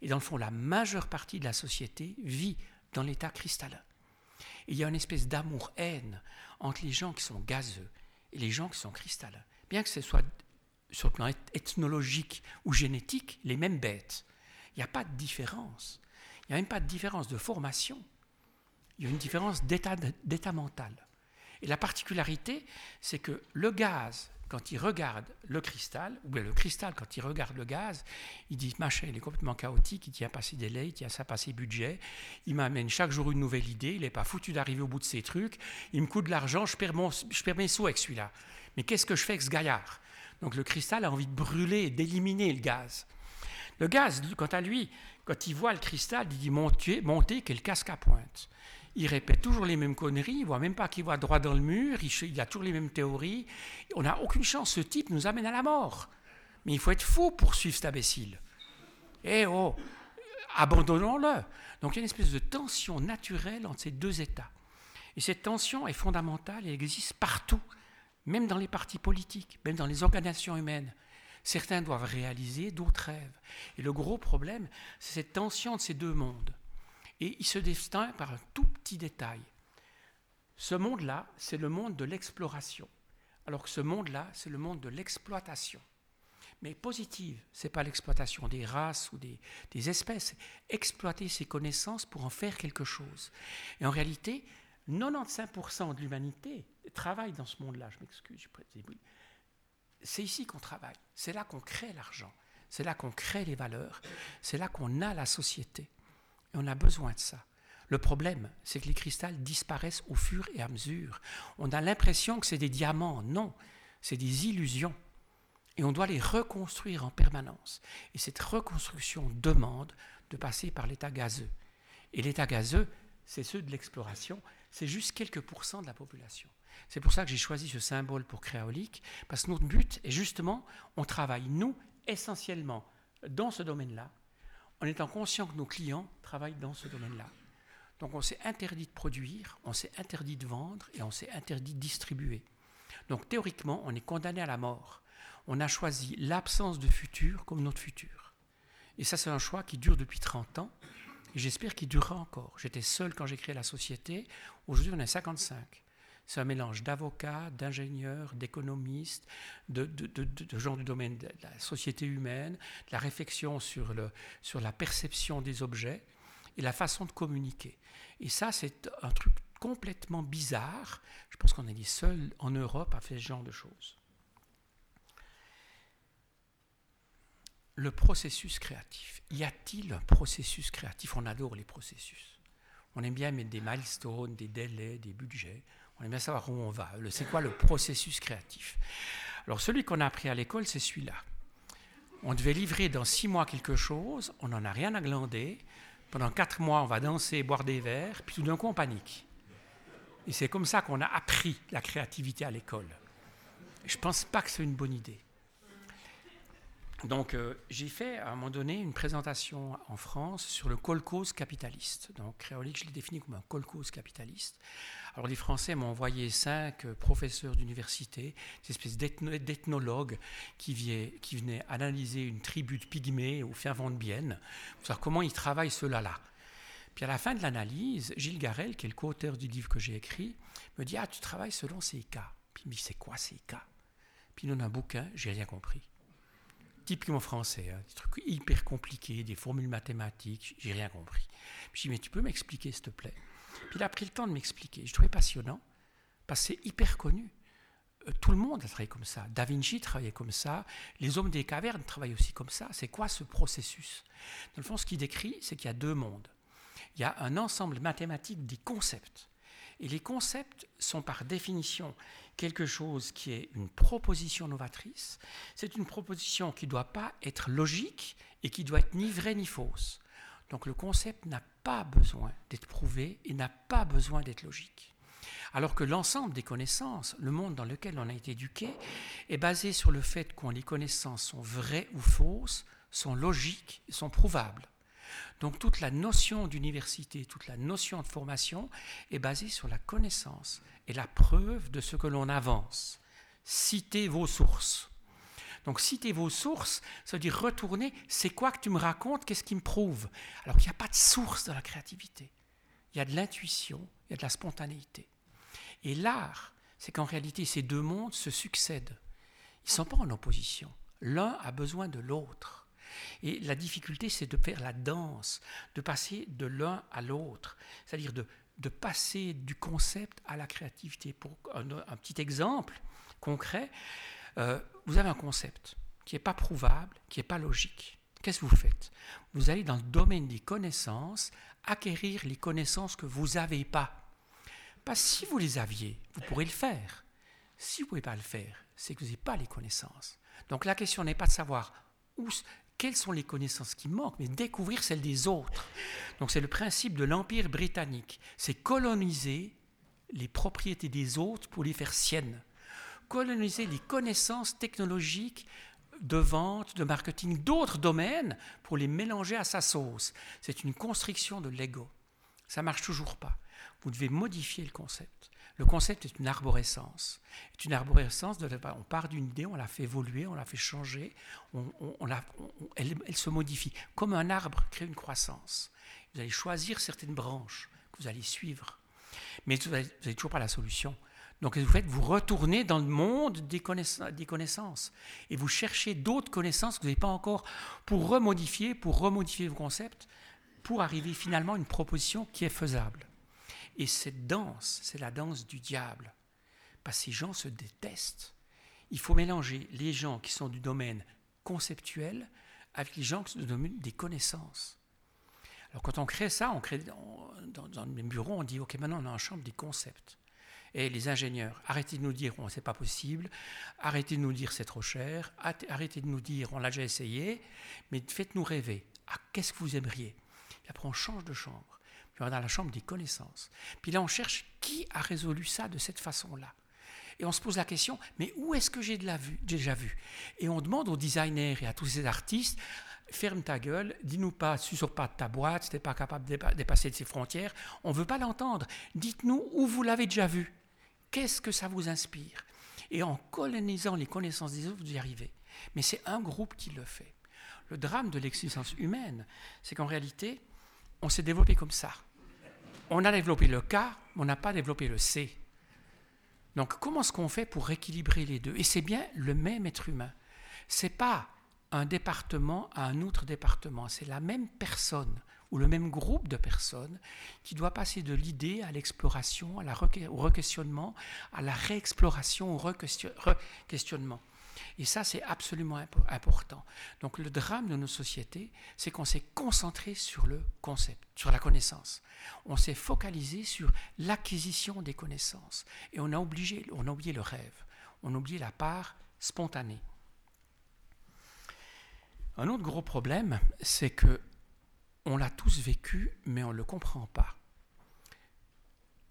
Et dans le fond, la majeure partie de la société vit dans l'état cristallin. Il y a une espèce d'amour-haine entre les gens qui sont gazeux et les gens qui sont cristallins bien que ce soit sur le plan ethnologique ou génétique les mêmes bêtes. Il n'y a pas de différence. Il n'y a même pas de différence de formation. Il y a une différence d'état mental. Et la particularité, c'est que le gaz, quand il regarde le cristal, ou le cristal, quand il regarde le gaz, il dit Machin, il est complètement chaotique, il tient pas ses délais, il tient ça pas ses budgets, il m'amène chaque jour une nouvelle idée, il n'est pas foutu d'arriver au bout de ses trucs, il me coûte de l'argent, je perds, je perds mes sous avec celui-là. Mais qu'est-ce que je fais avec ce gaillard? Donc le cristal a envie de brûler, d'éliminer le gaz. Le gaz, quant à lui, quand il voit le cristal, il dit monter quel casque à pointe. Il répète toujours les mêmes conneries, il voit même pas qu'il voit droit dans le mur, il, a toujours les mêmes théories. On n'a aucune chance, ce type nous amène à la mort. Mais il faut être fou pour suivre cet imbécile. Eh oh, abandonnons-le. Donc il y a une espèce de tension naturelle entre ces deux états. Et cette tension est fondamentale, elle existe partout, même dans les partis politiques, même dans les organisations humaines. Certains doivent réaliser, d'autres rêvent. Et le gros problème, c'est cette tension de ces deux mondes. Et il se distingue par un tout petit détail. Ce monde-là, c'est le monde de l'exploration, alors que ce monde-là, c'est le monde de l'exploitation. Mais positive, ce n'est pas l'exploitation des races ou des, des espèces, exploiter ces connaissances pour en faire quelque chose. Et en réalité, 95% de l'humanité travaille dans ce monde-là, je m'excuse, c'est ici qu'on travaille, c'est là qu'on crée l'argent, c'est là qu'on crée les valeurs, c'est là qu'on a la société. Et on a besoin de ça. Le problème, c'est que les cristals disparaissent au fur et à mesure. On a l'impression que c'est des diamants. Non, c'est des illusions. Et on doit les reconstruire en permanence. Et cette reconstruction demande de passer par l'état gazeux. Et l'état gazeux, c'est ceux de l'exploration, c'est juste quelques pourcents de la population. C'est pour ça que j'ai choisi ce symbole pour créaolique, parce que notre but est justement, on travaille, nous, essentiellement, dans ce domaine-là, en étant conscient que nos clients travaillent dans ce domaine-là. Donc on s'est interdit de produire, on s'est interdit de vendre et on s'est interdit de distribuer. Donc théoriquement, on est condamné à la mort. On a choisi l'absence de futur comme notre futur. Et ça, c'est un choix qui dure depuis 30 ans et j'espère qu'il durera encore. J'étais seul quand j'ai créé la société. Aujourd'hui, on est 55. C'est un mélange d'avocats, d'ingénieurs, d'économistes, de, gens du domaine de la société humaine, de la réflexion sur, sur la perception des objets et la façon de communiquer. Et ça, c'est un truc complètement bizarre. Je pense qu'on est les seuls en Europe à faire ce genre de choses. Le processus créatif. Y a-t-il un processus créatif? On adore les processus. On aime bien mettre des milestones, des délais, des budgets. On aime bien savoir où on va. C'est quoi le processus créatif? Alors celui qu'on a appris à l'école, c'est celui-là. On devait livrer dans six mois quelque chose, on n'en a rien à glander. Pendant quatre mois, on va danser, boire des verres, puis tout d'un coup, on panique. Et c'est comme ça qu'on a appris la créativité à l'école. Je ne pense pas que c'est une bonne idée. Donc, euh, j'ai fait à un moment donné une présentation en France sur le kolkhoz capitaliste. Donc, Créolique, je l'ai défini comme un kolkhoz capitaliste. Alors, les Français m'ont envoyé cinq euh, professeurs d'université, des espèces d'ethnologues qui, venaient analyser une tribu de pygmées au fin vent de Bienne, pour savoir comment ils travaillent cela-là. Puis à la fin de l'analyse, Gilles Garel, qui est le co-auteur du livre que j'ai écrit, me dit Ah, tu travailles selon ces cas. Puis il me dit C'est quoi ces cas? Puis il donne un bouquin, j'ai rien compris typiquement français, hein, des trucs hyper compliqués, des formules mathématiques, j'ai rien compris. Puis je dis, mais tu peux m'expliquer, s'il te plaît? Puis il a pris le temps de m'expliquer. Je trouvais passionnant, parce que c'est hyper connu. Euh, tout le monde a travaillé comme ça. Da Vinci travaillait comme ça. Les hommes des cavernes travaillent aussi comme ça. C'est quoi ce processus? Dans le fond, ce qu'il décrit, c'est qu'il y a deux mondes. Il y a un ensemble mathématique des concepts. Et les concepts sont par définition quelque chose qui est une proposition novatrice, c'est une proposition qui ne doit pas être logique et qui doit être ni vraie ni fausse. Donc le concept n'a pas besoin d'être prouvé et n'a pas besoin d'être logique. Alors que l'ensemble des connaissances, le monde dans lequel on a été éduqué, est basé sur le fait que les connaissances sont vraies ou fausses, sont logiques sont prouvables. Donc toute la notion d'université, toute la notion de formation est basée sur la connaissance et la preuve de ce que l'on avance. Citez vos sources. Donc citez vos sources, ça veut dire retourner, c'est quoi que tu me racontes, qu'est-ce qui me prouve? Alors qu'il n'y a pas de source dans la créativité. Il y a de l'intuition, il y a de la spontanéité. Et l'art, c'est qu'en réalité, ces deux mondes se succèdent. Ils ne sont pas en opposition. L'un a besoin de l'autre. Et la difficulté, c'est de faire la danse, de passer de l'un à l'autre, c'est-à-dire de, passer du concept à la créativité. Pour un, petit exemple concret, euh, vous avez un concept qui n'est pas prouvable, qui n'est pas logique. Qu'est-ce que vous faites? Vous allez dans le domaine des connaissances acquérir les connaissances que vous n'avez pas. Pas si vous les aviez, vous pourrez le faire. Si vous ne pouvez pas le faire, c'est que vous n'avez pas les connaissances. Donc la question n'est pas de savoir où, quelles sont les connaissances qui manquent, mais découvrir celles des autres. Donc c'est le principe de l'Empire britannique, c'est coloniser les propriétés des autres pour les faire siennes. Coloniser les connaissances technologiques de vente, de marketing, d'autres domaines pour les mélanger à sa sauce. C'est une construction de l'ego. Ça marche toujours pas. Vous devez modifier le concept. Le concept est une arborescence. C'est une arborescence, de, on part d'une idée, on la fait évoluer, on la fait changer, elle, se modifie. Comme un arbre crée une croissance. Vous allez choisir certaines branches que vous allez suivre. Mais vous n'avez toujours pas la solution. Donc, vous faites, vous retournez dans le monde des, connaissances, et vous cherchez d'autres connaissances que vous n'avez pas encore pour remodifier, pour remodifier vos concepts, pour arriver finalement à une proposition qui est faisable. Et cette danse, c'est la danse du diable. Parce que ces gens se détestent. Il faut mélanger les gens qui sont du domaine conceptuel avec les gens qui sont du domaine des connaissances. Alors quand on crée ça, on crée dans, dans, le même bureau, on dit ok maintenant on est en chambre des concepts. Et les ingénieurs, arrêtez de nous dire oh, c'est pas possible, arrêtez de nous dire c'est trop cher, arrêtez de nous dire on l'a déjà essayé, mais faites-nous rêver. Ah, qu'est-ce que vous aimeriez? Et après on change de chambre, on va dans la chambre des connaissances. Puis là on cherche qui a résolu ça de cette façon-là. Et on se pose la question, mais où est-ce que j'ai déjà vu Et on demande aux designers et à tous ces artistes, ferme ta gueule, dis-nous pas, sur pas de ta boîte, tu n'es pas capable de dépasser de ces frontières, on ne veut pas l'entendre. Dites-nous où vous l'avez déjà vu. Qu'est-ce que ça vous inspire? Et en colonisant les connaissances des autres, vous y arrivez. Mais c'est un groupe qui le fait. Le drame de l'existence humaine, c'est qu'en réalité, on s'est développé comme ça. On a développé le K, mais on n'a pas développé le C. Donc comment est-ce qu'on fait pour rééquilibrer les deux? Et c'est bien le même être humain. C'est pas un département à un autre département. C'est la même personne ou le même groupe de personnes qui doit passer de l'idée à l'exploration, au requestionnement, à la réexploration, au requestionnement. Et ça, c'est absolument important. Donc le drame de nos sociétés, c'est qu'on s'est concentré sur le concept, sur la connaissance. On s'est focalisé sur l'acquisition des connaissances. Et on a, obligé, on a oublié le rêve. On a oublié la part spontanée. Un autre gros problème, c'est que on l'a tous vécu, mais on ne le comprend pas.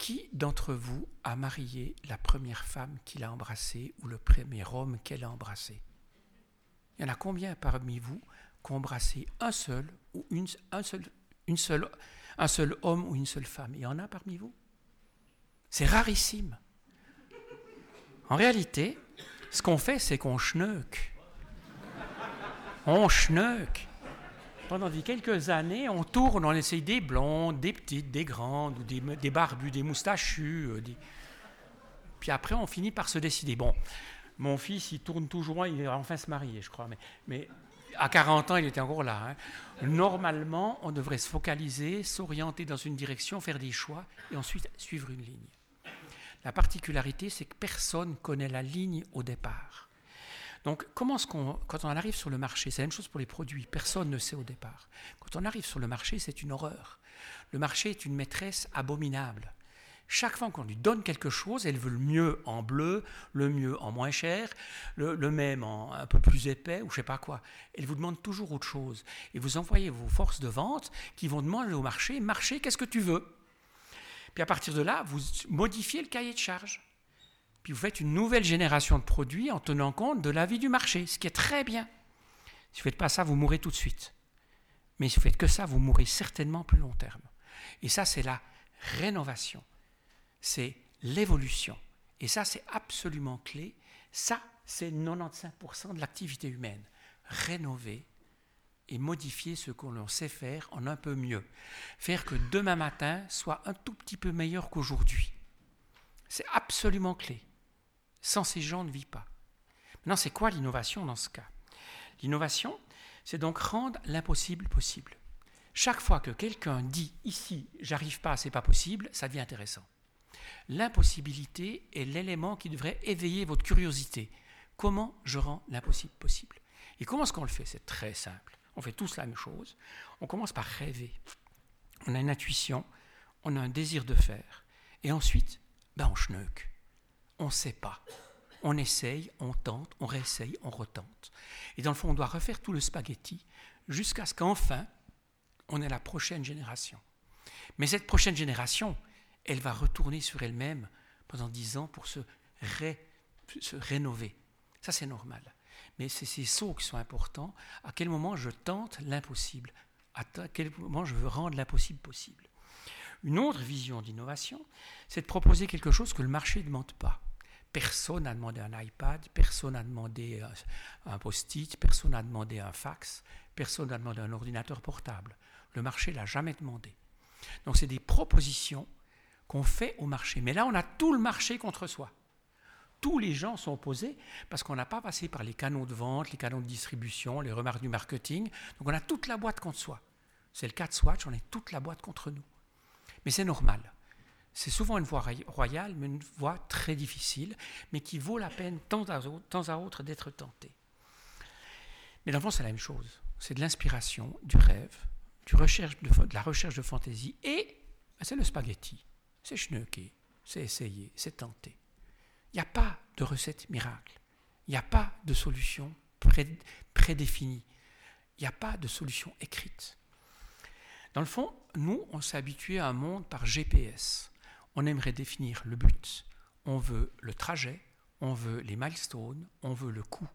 Qui d'entre vous a marié la première femme qu'il a embrassée ou le premier homme qu'elle a embrassé? Il y en a combien parmi vous qui ont embrassé un seul ou une, un seul, une seule, un seul homme ou une seule femme? Il y en a parmi vous? C'est rarissime. En réalité, ce qu'on fait, c'est qu'on schneuque on schneuk. Pendant quelques années, on tourne, on essaye des blondes, des petites, des grandes, des, des barbus, des moustachus. Euh, Puis après, on finit par se décider. Bon, mon fils, il tourne toujours, il va enfin se marier, je crois. Mais, mais à 40 ans, il était encore là. Hein. Normalement, on devrait se focaliser, s'orienter dans une direction, faire des choix et ensuite suivre une ligne. La particularité, c'est que personne connaît la ligne au départ. Donc, comment ce qu'on, quand on arrive sur le marché, c'est la même chose pour les produits, personne ne sait au départ. Quand on arrive sur le marché, c'est une horreur. Le marché est une maîtresse abominable. Chaque fois qu'on lui donne quelque chose, elle veut le mieux en bleu, le mieux en moins cher, le, même en un peu plus épais ou je sais pas quoi. Elle vous demande toujours autre chose. Et vous envoyez vos forces de vente qui vont demander au marché, marché, qu'est-ce que tu veux? Puis à partir de là, vous modifiez le cahier de charge puis vous faites une nouvelle génération de produits en tenant compte de l'avis du marché, ce qui est très bien. Si vous ne faites pas ça, vous mourrez tout de suite. Mais si vous faites que ça, vous mourrez certainement plus long terme. Et ça, c'est la rénovation. C'est l'évolution. Et ça, c'est absolument clé. Ça, c'est 95% de l'activité humaine. Rénover et modifier ce qu'on sait faire en un peu mieux. Faire que demain matin soit un tout petit peu meilleur qu'aujourd'hui. C'est absolument clé. Sans ces gens, on ne vit pas. Maintenant, c'est quoi l'innovation dans ce cas? L'innovation, c'est donc rendre l'impossible possible. Chaque fois que quelqu'un dit ici, j'arrive pas, c'est pas possible, ça devient intéressant. L'impossibilité est l'élément qui devrait éveiller votre curiosité. Comment je rends l'impossible possible? Et comment est-ce qu'on le fait? C'est très simple. On fait tous la même chose. On commence par rêver. On a une intuition, on a un désir de faire. Et ensuite, ben on schneuque on ne sait pas. on essaye, on tente, on réessaye, on retente. Et dans le fond, on doit refaire tout le spaghetti jusqu'à ce qu'enfin, on ait la prochaine génération. Mais cette prochaine génération, elle va retourner sur elle-même pendant dix ans pour se, se rénover. Ça, c'est normal. Mais c'est ces sauts qui sont importants. À quel moment je tente l'impossible? À quel moment je veux rendre l'impossible possible? Une autre vision d'innovation, c'est de proposer quelque chose que le marché ne demande pas. Personne n'a demandé un iPad, personne n'a demandé un post-it, personne n'a demandé un fax, personne n'a demandé un ordinateur portable. Le marché ne l'a jamais demandé. Donc c'est des propositions qu'on fait au marché. Mais là, on a tout le marché contre soi. Tous les gens sont opposés parce qu'on n'a pas passé par les canaux de vente, les canaux de distribution, les remarques du marketing. Donc on a toute la boîte contre soi. C'est le cas de Swatch, on a toute la boîte contre nous. Mais c'est normal. C'est souvent une voie royale, mais une voie très difficile, mais qui vaut la peine temps à autre, d'être tentée. Mais dans le fond, c'est la même chose. C'est de l'inspiration, du rêve, de, la recherche de fantaisie, et ben, c'est le spaghetti. C'est schnucker, c'est essayer, c'est tenter. Il n'y a pas de recette miracle. Il n'y a pas de solution prédéfinie. Il n'y a pas de solution écrite. Dans le fond, nous, on s'est habitué à un monde par GPS on aimerait définir le but, on veut le trajet, on veut les milestones, on veut le coût.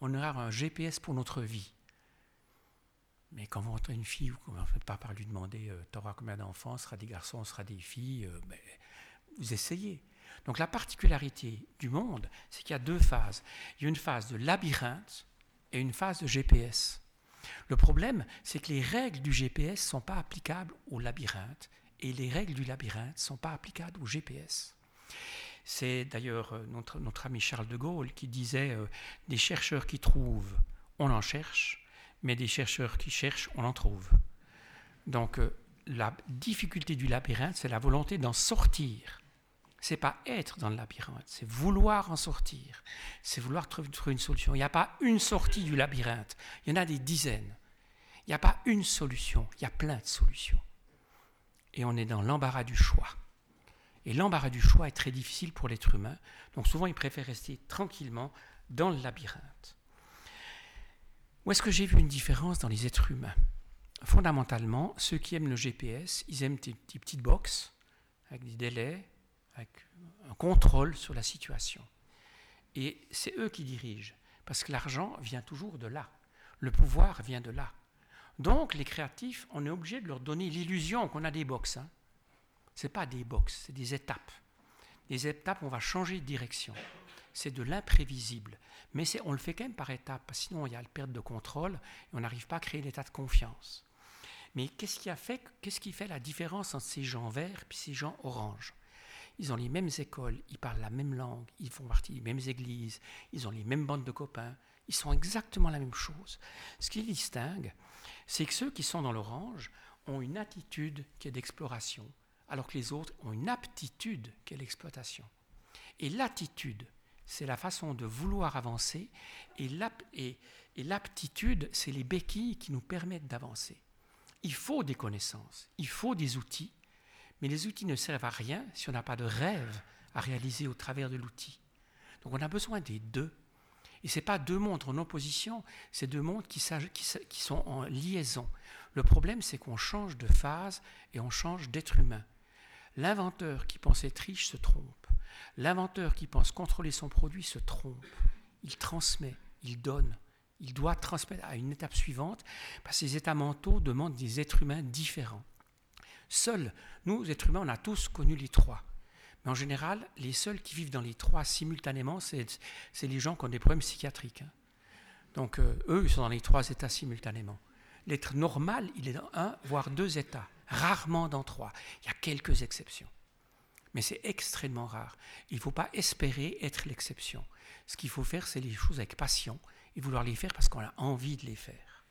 On aura un GPS pour notre vie. Mais quand vous rentrez une fille, vous ne faites pas par lui demander euh, Tu auras combien d'enfants Sera des garçons, sera des filles euh, Vous essayez. Donc la particularité du monde, c'est qu'il y a deux phases. Il y a une phase de labyrinthe et une phase de GPS. Le problème, c'est que les règles du GPS ne sont pas applicables au labyrinthe et les règles du labyrinthe ne sont pas applicables au GPS. C'est d'ailleurs euh, notre, ami Charles de Gaulle qui disait euh, des chercheurs qui trouvent, on en cherche, mais des chercheurs qui cherchent, on en trouve. Donc euh, la difficulté du labyrinthe, c'est la volonté d'en sortir. C'est pas être dans le labyrinthe, c'est vouloir en sortir. C'est vouloir trouver une solution. Il n'y a pas une sortie du labyrinthe, il y en a des dizaines. Il n'y a pas une solution, il y a plein de solutions et on est dans l'embarras du choix. Et l'embarras du choix est très difficile pour l'être humain, donc souvent il préfère rester tranquillement dans le labyrinthe. Où est-ce que j'ai vu une différence dans les êtres humains? Fondamentalement, ceux qui aiment le GPS, ils aiment des, petites boxes avec des délais, avec un contrôle sur la situation. Et c'est eux qui dirigent, parce que l'argent vient toujours de là, le pouvoir vient de là. Donc, les créatifs, on est obligé de leur donner l'illusion qu'on a des box. Hein. Ce n'est pas des box, c'est des étapes. Les étapes, on va changer de direction. C'est de l'imprévisible. Mais on le fait quand même par étapes, sinon il y a la perte de contrôle et on n'arrive pas à créer l'état de confiance. Mais qu'est-ce qui, fait, qu'est-ce qui fait la différence entre ces gens verts et ces gens oranges Ils ont les mêmes écoles, ils parlent la même langue, ils font partie des mêmes églises, ils ont les mêmes bandes de copains, ils sont exactement la même chose. Ce qui les distingue, c'est que ceux qui sont dans l'orange ont une attitude qui est d'exploration, alors que les autres ont une aptitude qui est l'exploitation. Et l'attitude, c'est la façon de vouloir avancer, et l'aptitude, c'est les béquilles qui nous permettent d'avancer. Il faut des connaissances, il faut des outils, mais les outils ne servent à rien si on n'a pas de rêve à réaliser au travers de l'outil. Donc on a besoin des deux et ce n'est pas deux mondes en opposition, c'est deux mondes qui, sont en liaison. Le problème, c'est qu'on change de phase et on change d'être humain. L'inventeur qui pense être riche se trompe. L'inventeur qui pense contrôler son produit se trompe. Il transmet, il donne. Il doit transmettre à une étape suivante parce que ces états mentaux demandent des êtres humains différents. Seuls, nous, êtres humains, on a tous connu les trois. Mais en général, les seuls qui vivent dans les trois simultanément, c'est les gens qui ont des problèmes psychiatriques. Hein. Donc euh, eux, ils sont dans les trois états simultanément. L'être normal, il est dans un, voire deux états, rarement dans trois. Il y a quelques exceptions. Mais c'est extrêmement rare. Il ne faut pas espérer être l'exception. Ce qu'il faut faire, c'est les choses avec passion et vouloir les faire parce qu'on a envie de les faire.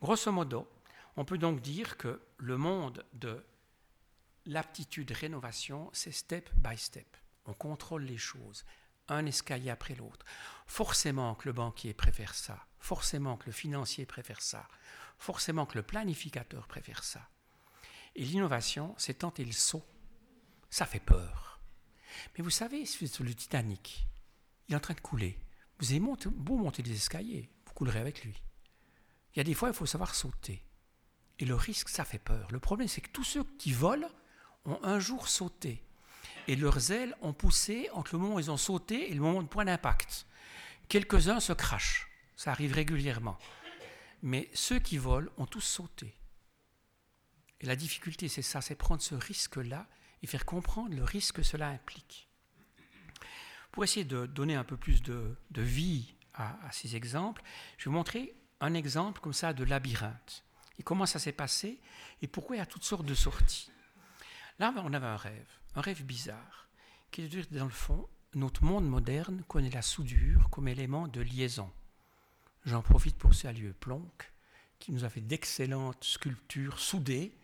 Grosso modo, on peut donc dire que le monde de l'aptitude rénovation, c'est step by step. On contrôle les choses, un escalier après l'autre. Forcément que le banquier préfère ça, forcément que le financier préfère ça, forcément que le planificateur préfère ça. Et l'innovation, c'est tenter le saut. Ça fait peur. Mais vous savez, sur le Titanic, il est en train de couler. Vous avez beau monter des escaliers, vous coulerez avec lui. Il y a des fois, il faut savoir sauter. Et le risque, ça fait peur. Le problème, c'est que tous ceux qui volent ont un jour sauté. Et leurs ailes ont poussé entre le moment où ils ont sauté et le moment de point d'impact. Quelques-uns se crachent. Ça arrive régulièrement. Mais ceux qui volent ont tous sauté. Et la difficulté, c'est ça, c'est prendre ce risque-là et faire comprendre le risque que cela implique. Pour essayer de donner un peu plus de, vie à, ces exemples, je vais vous montrer un exemple comme ça de labyrinthe. Et comment ça s'est passé et pourquoi il y a toutes sortes de sorties. Là, on avait un rêve, un rêve bizarre, qui est de dire, dans le fond, notre monde moderne connaît la soudure comme élément de liaison. J'en profite pour saluer Plonk, qui nous a fait d'excellentes sculptures soudées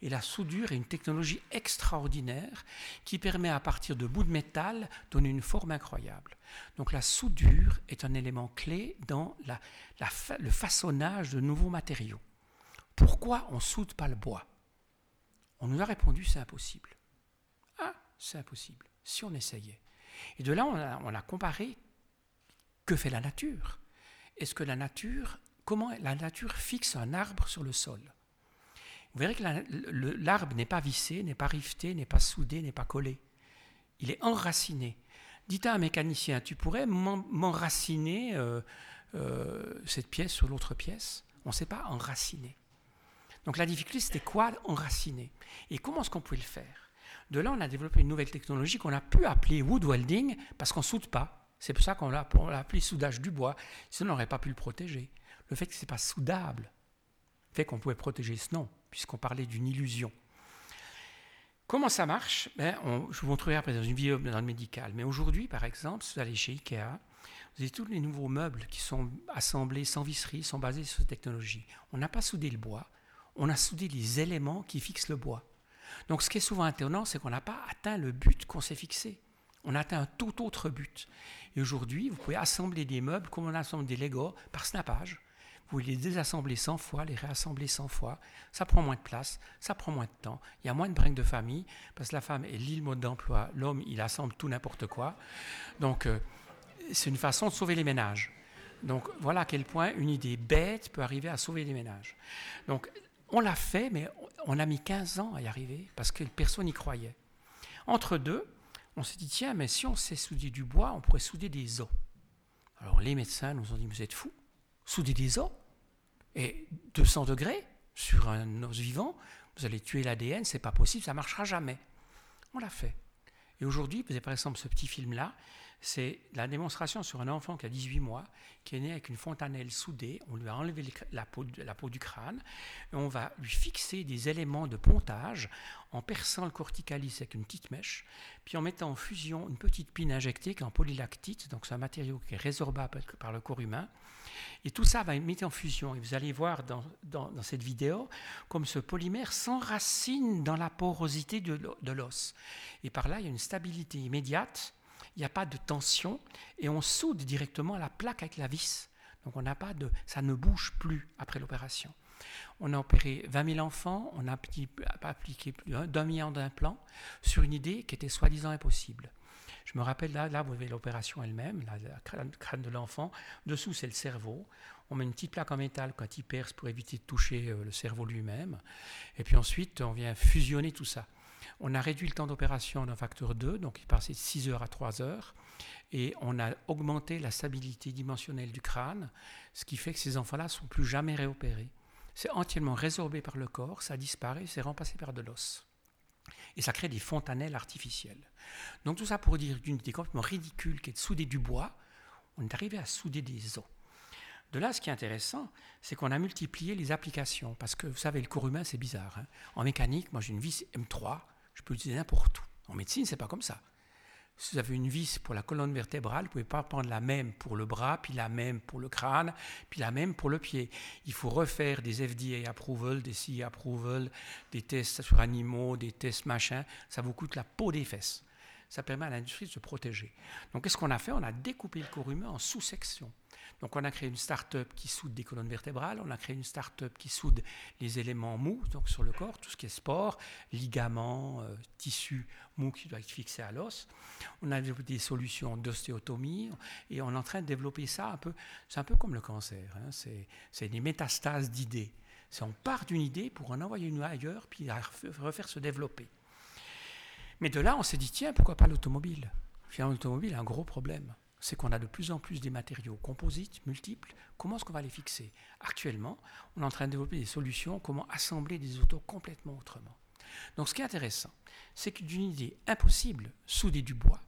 et la soudure est une technologie extraordinaire qui permet à partir de bouts de métal donner une forme incroyable. Donc la soudure est un élément clé dans le façonnage de nouveaux matériaux. Pourquoi on soude pas le bois? On nous a répondu c'est impossible. Ah, c'est impossible, si on essayait. Et de là, on a, comparé que fait la nature. Est-ce que la nature, comment la nature fixe un arbre sur le sol? Vous verrez que l'arbre n'est pas vissé, n'est pas rifté, n'est pas soudé, n'est pas collé. Il est enraciné. Dites à un mécanicien, tu pourrais m'enraciner euh, euh, cette pièce sur l'autre pièce? On ne sait pas enraciner. Donc la difficulté, c'était quoi enraciner? Et comment est-ce qu'on pouvait le faire? De là, on a développé une nouvelle technologie qu'on a pu appeler wood welding parce qu'on ne soude pas. C'est pour ça qu'on l'a appelé soudage du bois. Sinon, on n'aurait pas pu le protéger. Le fait que ce n'est pas soudable fait qu'on pouvait protéger ce nom puisqu'on parlait d'une illusion. Comment ça marche? Ben, Je vous montrerai après dans une vidéo dans le médical. Mais aujourd'hui, par exemple, si vous allez chez Ikea, vous avez tous les nouveaux meubles qui sont assemblés sans visserie, sont basés sur cette technologie. On n'a pas soudé le bois, on a soudé les éléments qui fixent le bois. Donc ce qui est souvent étonnant, c'est qu'on n'a pas atteint le but qu'on s'est fixé. On a atteint un tout autre but. Et aujourd'hui, vous pouvez assembler des meubles comme on assemble des Lego par snappage. Vous les désassembler 100 fois, les réassembler 100 fois. Ça prend moins de place, ça prend moins de temps. Il y a moins de brinques de famille, parce que la femme est l'île mode d'emploi. L'homme, il assemble tout n'importe quoi. Donc, euh, c'est une façon de sauver les ménages. Donc, voilà à quel point une idée bête peut arriver à sauver les ménages. Donc, on l'a fait, mais on a mis 15 ans à y arriver, parce que personne n'y croyait. Entre deux, on s'est dit, tiens, mais si on sait souder du bois, on pourrait souder des os. Alors, les médecins nous ont dit, vous êtes fous souder des os et 200 degrés sur un os vivant, vous allez tuer l'ADN, c'est pas possible, ça marchera jamais. On l'a fait. Et aujourd'hui, vous avez par exemple ce petit film-là, c'est la démonstration sur un enfant qui a 18 mois, qui est né avec une fontanelle soudée. On lui a enlevé la peau, du crâne et on va lui fixer des éléments de pontage en perçant le corticalis avec une petite mèche, puis en mettant en fusion une petite pine injectée qui est en polylactite, donc c'est un matériau qui est résorbable par le corps humain. Et tout ça va être mis en fusion. Et vous allez voir dans, dans, cette vidéo comme ce polymère s'enracine dans la porosité de l'os. Et par là, il y a une stabilité immédiate il n'y a pas de tension et on soude directement la plaque avec la vis. Donc on n'a pas de, ça ne bouge plus après l'opération. On a opéré 20 000 enfants, on a appliqué plus d'un million d'implants sur une idée qui était soi-disant impossible. Je me rappelle là, là vous avez l'opération elle-même, la crâne de l'enfant. Dessous c'est le cerveau. On met une petite plaque en métal quand il perce pour éviter de toucher euh, le cerveau lui-même. Et puis ensuite on vient fusionner tout ça. On a réduit le temps d'opération d'un facteur 2, donc il passait de 6 heures à 3 heures, et on a augmenté la stabilité dimensionnelle du crâne, ce qui fait que ces enfants-là ne sont plus jamais réopérés. C'est entièrement résorbé par le corps, ça disparaît, c'est remplacé par de l'os. Et ça crée des fontanelles artificielles. Donc tout ça pour dire d'une idée complètement ridicule qui est de souder du bois, on est arrivé à souder des os. De là, ce qui est intéressant, c'est qu'on a multiplié les applications. Parce que vous savez, le corps humain, c'est bizarre. Hein. en mécanique, moi j'ai une vis M3, je peux l'utiliser n'importe où. En médecine, c'est pas comme ça. Si vous avez une vis pour la colonne vertébrale, vous ne pouvez pas prendre la même pour le bras, puis la même pour le crâne, puis la même pour le pied. Il faut refaire des FDA approval, des CE approval, des tests sur animaux, des tests machin. Ça vous coûte la peau des fesses. ça permet à l'industrie de se protéger. Donc qu'est-ce qu'on a fait? On a découpé le corps humain en sous-sections. Donc on a créé une start-up qui soude des colonnes vertébrales, on a créé une start-up qui soude les éléments mous donc sur le corps, tout ce qui est sport, ligaments, euh, tissus mous qui doivent être fixés à l'os. On a développé des solutions d'ostéotomie et on est en train de développer ça un peu. C'est un peu comme le cancer, hein, c'est des métastases d'idées. On part d'une idée pour en envoyer une ailleurs puis refaire se développer. Mais de là, on s'est dit tiens, pourquoi pas l'automobile? Finalement, l'automobile a un gros problème c'est qu'on a de plus en plus des matériaux composites, multiples. Comment est-ce qu'on va les fixer? Actuellement, on est en train de développer des solutions, comment assembler des autos complètement autrement. Donc ce qui est intéressant, c'est que d'une idée impossible, souder du bois,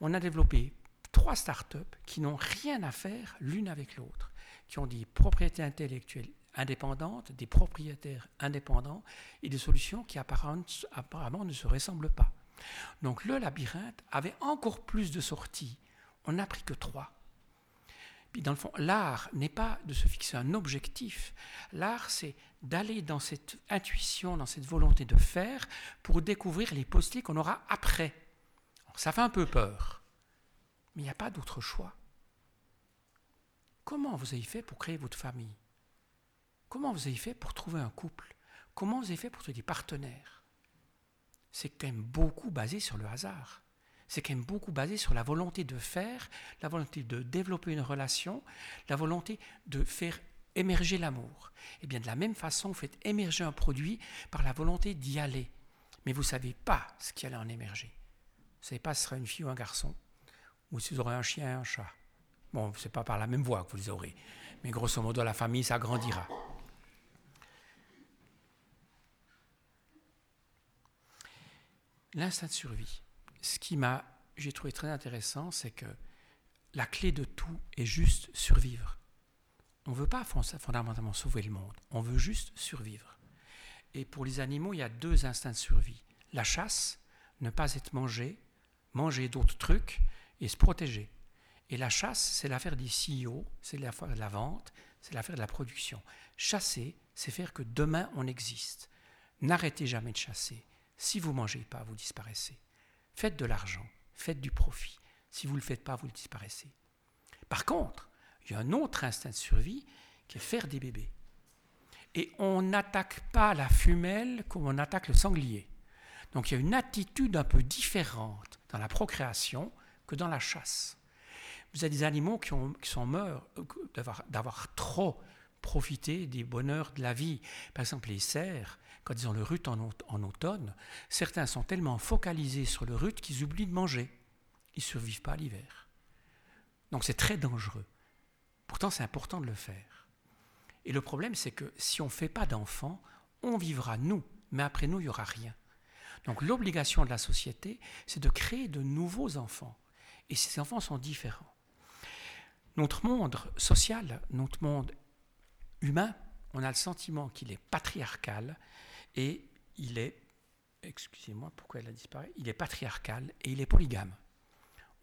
on a développé trois startups qui n'ont rien à faire l'une avec l'autre, qui ont des propriétés intellectuelles indépendantes, des propriétaires indépendants et des solutions qui apparemment ne se ressemblent pas. Donc le labyrinthe avait encore plus de sorties on n'a pris que trois. Puis dans le fond, l'art n'est pas de se fixer un objectif. L'art, c'est d'aller dans cette intuition, dans cette volonté de faire, pour découvrir les possibilités qu'on aura après. ça fait un peu peur, mais il n'y a pas d'autre choix. Comment vous avez fait pour créer votre famille? Comment vous avez fait pour trouver un couple? Comment vous avez fait pour trouver des partenaires? C'est quand même beaucoup basé sur le hasard c'est quand même beaucoup basé sur la volonté de faire, la volonté de développer une relation, la volonté de faire émerger l'amour. Et eh bien de la même façon, vous faites émerger un produit par la volonté d'y aller. Mais vous ne savez pas ce qui allait en émerger. Vous ne savez pas si ce sera une fille ou un garçon, ou si vous aurez un chien un chat. Bon, ce n'est pas par la même voie que vous les aurez. Mais grosso modo, la famille s'agrandira. L'instinct de survie ce qui m'a, j'ai trouvé très intéressant, c'est que la clé de tout est juste survivre. On ne veut pas fondamentalement sauver le monde, on veut juste survivre. Et pour les animaux, il y a deux instincts de survie. La chasse, ne pas être mangé, manger d'autres trucs et se protéger. Et la chasse, c'est l'affaire des CEO, c'est l'affaire de la vente, c'est l'affaire de la production. Chasser, c'est faire que demain on existe. N'arrêtez jamais de chasser. Si vous mangez pas, vous disparaissez. Faites de l'argent, faites du profit. Si vous ne le faites pas, vous le disparaissez. Par contre, il y a un autre instinct de survie qui est faire des bébés. Et on n'attaque pas la femelle comme on attaque le sanglier. Donc il y a une attitude un peu différente dans la procréation que dans la chasse. Vous avez des animaux qui, sont morts d'avoir trop profité des bonheurs de la vie. Par exemple, les cerfs, quand ils ont le rut en, automne, certains sont tellement focalisés sur le rut qu'ils oublient de manger. Ils ne survivent pas l'hiver. Donc c'est très dangereux. Pourtant, c'est important de le faire. Et le problème, c'est que si on ne fait pas d'enfants, on vivra nous, mais après nous, il n'y aura rien. Donc l'obligation de la société, c'est de créer de nouveaux enfants. Et ces enfants sont différents. Notre monde social, notre monde humain, on a le sentiment qu'il est patriarcal et il est, excusez-moi, pourquoi elle a disparu Il est patriarcal et il est polygame.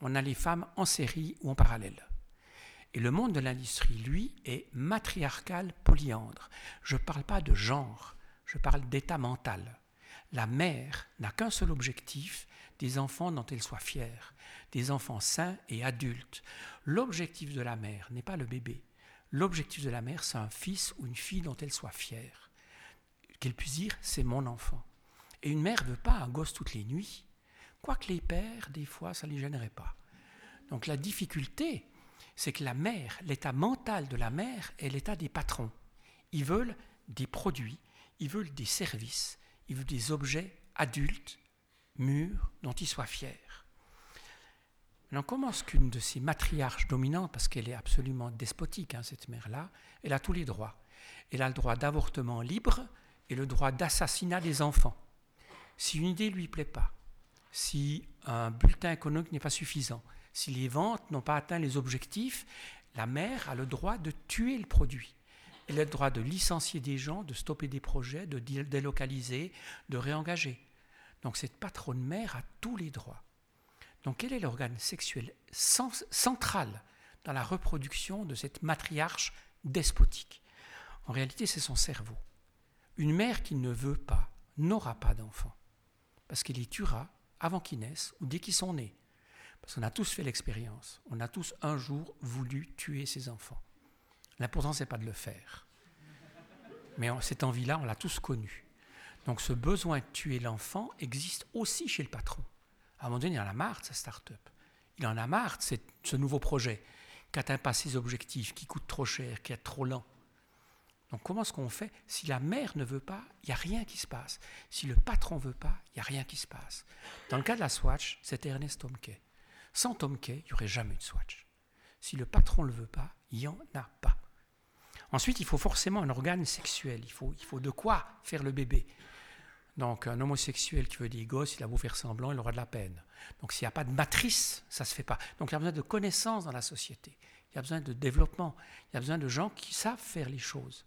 On a les femmes en série ou en parallèle. Et le monde de l'industrie, lui, est matriarcal polyandre. Je ne parle pas de genre, je parle d'état mental. La mère n'a qu'un seul objectif, des enfants dont elle soit fière, des enfants sains et adultes. L'objectif de la mère n'est pas le bébé. L'objectif de la mère, c'est un fils ou une fille dont elle soit fière qu'elle puisse dire c'est mon enfant. Et une mère ne veut pas un gosse toutes les nuits, quoique les pères, des fois, ça ne les gênerait pas. Donc la difficulté, c'est que la mère, l'état mental de la mère est l'état des patrons. Ils veulent des produits, ils veulent des services, ils veulent des objets adultes, mûrs, dont ils soient fiers. Maintenant, comment est-ce qu'une de ces matriarches dominantes, parce qu'elle est absolument despotique, hein, cette mère-là, elle a tous les droits. Elle a le droit d'avortement libre, et le droit d'assassinat des enfants. Si une idée ne lui plaît pas, si un bulletin économique n'est pas suffisant, si les ventes n'ont pas atteint les objectifs, la mère a le droit de tuer le produit. Elle a le droit de licencier des gens, de stopper des projets, de délocaliser, de réengager. Donc cette patronne mère a tous les droits. Donc quel est l'organe sexuel central dans la reproduction de cette matriarche despotique? En réalité, c'est son cerveau. Une mère qui ne veut pas n'aura pas d'enfant, parce qu'elle les tuera avant qu'ils naissent ou dès qu'ils sont nés. Parce qu'on a tous fait l'expérience. On a tous un jour voulu tuer ses enfants. L'important, ce n'est pas de le faire. Mais cette envie-là, on l'a tous connue. Donc ce besoin de tuer l'enfant existe aussi chez le patron. À un moment donné, il en a marre de sa start-up. Il en a marre de ce nouveau projet qui n'atteint pas ses objectifs, qui coûte trop cher, qui est trop lent. Donc comment est-ce qu'on fait Si la mère ne veut pas, il n'y a rien qui se passe. Si le patron ne veut pas, il n'y a rien qui se passe. Dans le cas de la Swatch, c'était Ernest Tomke. Sans Tomke, il n'y aurait jamais de Swatch. Si le patron ne le veut pas, il n'y en a pas. Ensuite, il faut forcément un organe sexuel. Il faut, de quoi faire le bébé. Donc, un homosexuel qui veut des gosses, il a beau faire semblant, il aura de la peine. Donc, s'il n'y a pas de matrice, ça ne se fait pas. Donc, il y a besoin de connaissances dans la société. Il y a besoin de développement. Il y a besoin de gens qui savent faire les choses.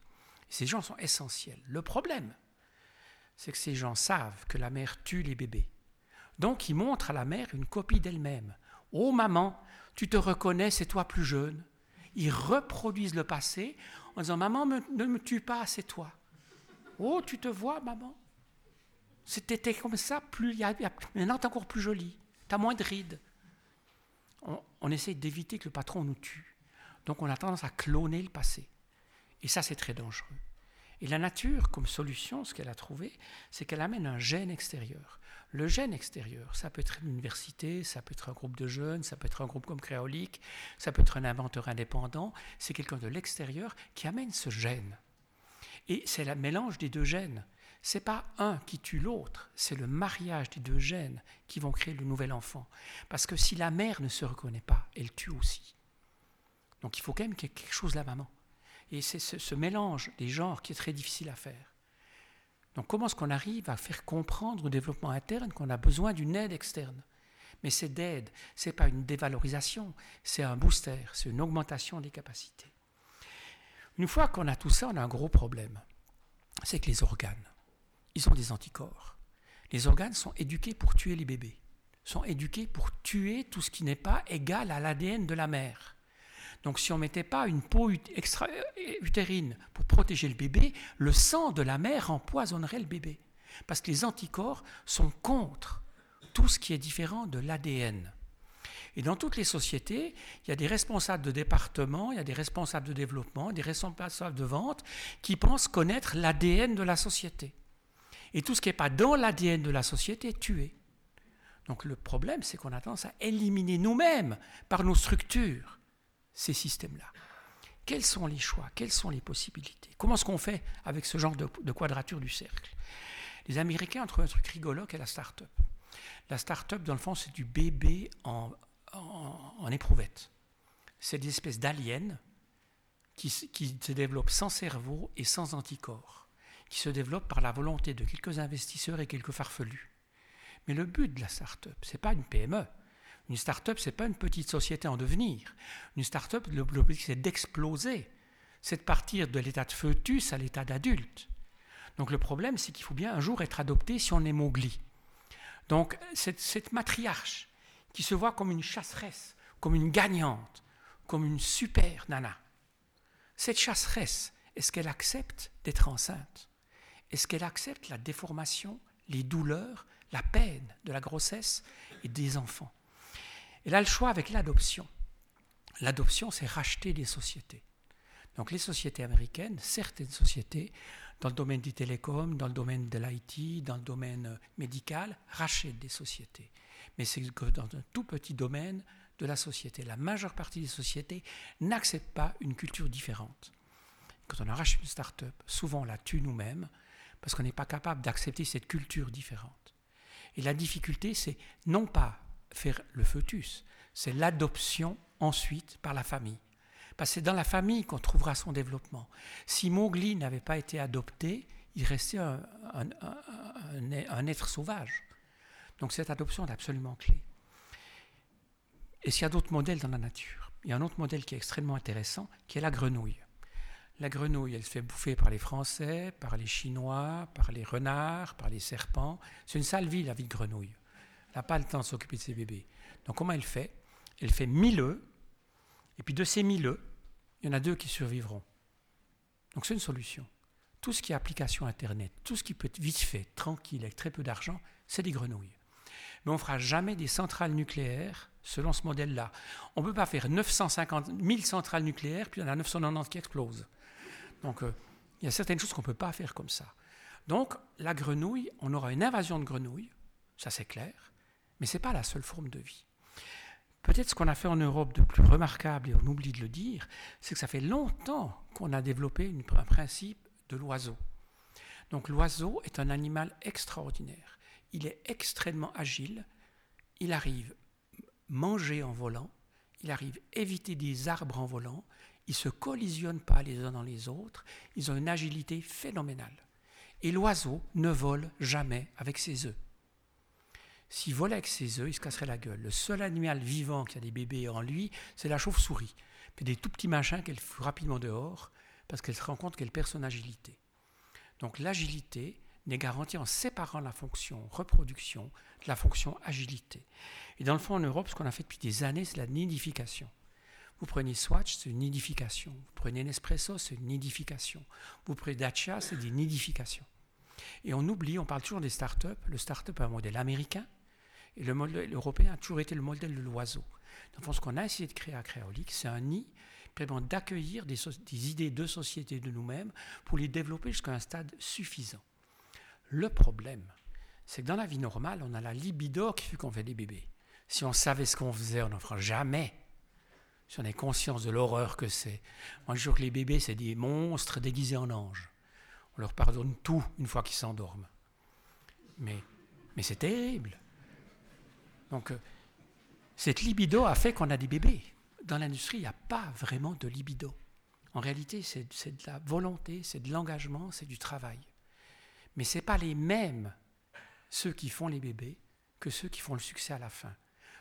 Ces gens sont essentiels. Le problème, c'est que ces gens savent que la mère tue les bébés. Donc, ils montrent à la mère une copie d'elle-même. Oh maman, tu te reconnais, c'est toi plus jeune. Ils reproduisent le passé en disant Maman, ne me tue pas, c'est toi. Oh, tu te vois, maman C'était comme ça, plus, maintenant tu encore plus jolie, tu as moins de rides. On, on essaie d'éviter que le patron nous tue. Donc on a tendance à cloner le passé. Et ça, c'est très dangereux. Et la nature, comme solution, ce qu'elle a trouvé, c'est qu'elle amène un gène extérieur. Le gène extérieur, ça peut être une université, ça peut être un groupe de jeunes, ça peut être un groupe comme Créolique, ça peut être un inventeur indépendant, c'est quelqu'un de l'extérieur qui amène ce gène. Et c'est le mélange des deux gènes. C'est pas un qui tue l'autre, c'est le mariage des deux gènes qui vont créer le nouvel enfant. Parce que si la mère ne se reconnaît pas, elle tue aussi. Donc il faut quand même qu'il y ait quelque chose la maman. Et c'est ce, mélange des genres qui est très difficile à faire. Donc comment est-ce qu'on arrive à faire comprendre au développement interne qu'on a besoin d'une aide externe? Mais cette aide, ce n'est pas une dévalorisation, c'est un booster, c'est une augmentation des capacités. Une fois qu'on a tout ça, on a un gros problème. C'est que les organes, ils ont des anticorps. Les organes sont éduqués pour tuer les bébés, sont éduqués pour tuer tout ce qui n'est pas égal à l'ADN de la mère. Donc si on ne mettait pas une peau extra-utérine pour protéger le bébé, le sang de la mère empoisonnerait le bébé. Parce que les anticorps sont contre tout ce qui est différent de l'ADN. Et dans toutes les sociétés, il y a des responsables de département, il y a des responsables de développement, des responsables de vente qui pensent connaître l'ADN de la société. Et tout ce qui n'est pas dans l'ADN de la société est tué. Donc le problème, c'est qu'on a tendance à éliminer nous-mêmes par nos structures ces systèmes-là. Quels sont les choix? Quelles sont les possibilités? Comment est-ce qu'on fait avec ce genre de, quadrature du cercle? Les Américains ont trouvé un truc rigolo qui est la start-up. La start-up, dans le fond, c'est du bébé en, en, éprouvette. C'est des espèces d'aliens qui, qui se développent sans cerveau et sans anticorps, qui se développent par la volonté de quelques investisseurs et quelques farfelus. Mais le but de la start-up, ce n'est pas une PME, une start-up, ce n'est pas une petite société en devenir. Une start-up, l'objectif, c'est d'exploser. C'est de partir de l'état de fœtus à l'état d'adulte. Donc le problème, c'est qu'il faut bien un jour être adopté si on est Mowgli. Donc cette, cette matriarche qui se voit comme une chasseresse, comme une gagnante, comme une super nana, cette chasseresse, est-ce qu'elle accepte d'être enceinte? Est-ce qu'elle accepte la déformation, les douleurs, la peine de la grossesse et des enfants? Elle a le choix avec l'adoption. L'adoption, c'est racheter des sociétés. Donc les sociétés américaines, certaines sociétés, dans le domaine des télécoms, dans le domaine de l'IT, dans le domaine euh, médical, rachètent des sociétés. Mais c'est dans un tout petit domaine de la société. La majeure partie des sociétés n'acceptent pas une culture différente. Quand on arrache une start-up, souvent on la tue nous-mêmes parce qu'on n'est pas capable d'accepter cette culture différente. Et la difficulté, c'est non pas faire le fœtus. C'est l'adoption ensuite par la famille. Parce que c'est dans la famille qu'on trouvera son développement. Si Mowgli n'avait pas été adopté, il restait un, un, être sauvage. Donc cette adoption est absolument clé. Et s'il y a d'autres modèles dans la nature, il y a un autre modèle qui est extrêmement intéressant, qui est la grenouille. La grenouille, elle se fait bouffer par les Français, par les Chinois, par les renards, par les serpents. C'est une sale vie, la vie de grenouille n'a pas le temps de s'occuper de ses bébés. Donc comment elle fait? Elle fait 1000 œufs, et puis de ces 1000 œufs, il y en a deux qui survivront. Donc c'est une solution. Tout ce qui est application Internet, tout ce qui peut être vite fait, tranquille, avec très peu d'argent, c'est des grenouilles. Mais on ne fera jamais des centrales nucléaires selon ce modèle-là. On ne peut pas faire 950 000 centrales nucléaires, puis il y en a 990 qui explosent. Donc, euh, il y a certaines choses qu'on ne peut pas faire comme ça. Donc, la grenouille, on aura une invasion de grenouilles, ça c'est clair, mais ce n'est pas la seule forme de vie. Peut-être ce qu'on a fait en Europe de plus remarquable, et on oublie de le dire, c'est que ça fait longtemps qu'on a développé un principe de l'oiseau. Donc l'oiseau est un animal extraordinaire. Il est extrêmement agile. Il arrive manger en volant. Il arrive éviter des arbres en volant. Ils ne se collisionnent pas les uns dans les autres. Ils ont une agilité phénoménale. Et l'oiseau ne vole jamais avec ses œufs. S'il volait avec ses œufs, il se casserait la gueule. Le seul animal vivant qui a des bébés en lui, c'est la chauve-souris. Puis des tout petits machins qu'elle fout rapidement dehors parce qu'elle se rend compte qu'elle perd son agilité. Donc l'agilité n'est garantie en séparant la fonction reproduction de la fonction agilité. Et dans le fond, en Europe, ce qu'on a fait depuis des années, c'est la nidification. Vous prenez Swatch, c'est une nidification. Vous prenez Nespresso, c'est une nidification. Vous prenez Dacia, c'est des nidifications. Et on oublie, on parle toujours des startups. Le startup est un modèle américain et le modèle européen a toujours été le modèle de l'oiseau. Dans ce qu'on a essayé de créer à Créolique, c'est un nid d'accueillir des, idées de société de nous-mêmes pour les développer jusqu'à un stade suffisant. Le problème, c'est que dans la vie normale, on a la libido qui fait qu'on fait des bébés. Si on savait ce qu'on faisait, on n'en fera jamais. Si on a conscience de l'horreur que c'est. Moi, je jure que les bébés, c'est des monstres déguisés en anges. On leur pardonne tout une fois qu'ils s'endorment. Mais, mais c'est terrible. Donc, euh, cette libido a fait qu'on a des bébés. Dans l'industrie, il n'y a pas vraiment de libido. En réalité, c'est de la volonté, c'est de l'engagement, c'est du travail. Mais ce n'est pas les mêmes, ceux qui font les bébés, que ceux qui font le succès à la fin.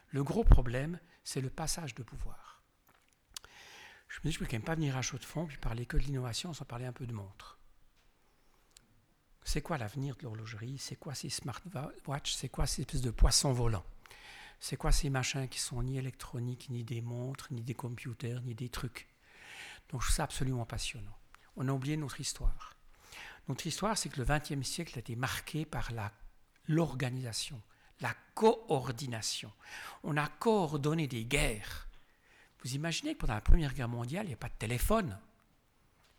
Le gros problème, c'est le passage de pouvoir. Je me dis, je ne peux quand même pas venir à chaud de fond, puis parler que de l'innovation sans parler un peu de montre. C'est quoi l'avenir de l'horlogerie? C'est quoi ces smartwatches? C'est quoi ces espèces de poissons volants? C'est quoi ces machins qui sont ni électroniques, ni des montres, ni des computers, ni des trucs? Donc je trouve ça absolument passionnant. On a oublié notre histoire. Notre histoire, c'est que le XXe siècle a été marqué par l'organisation, la, coordination. On a coordonné des guerres. Vous imaginez que pendant la Première Guerre mondiale, il n'y a pas de téléphone.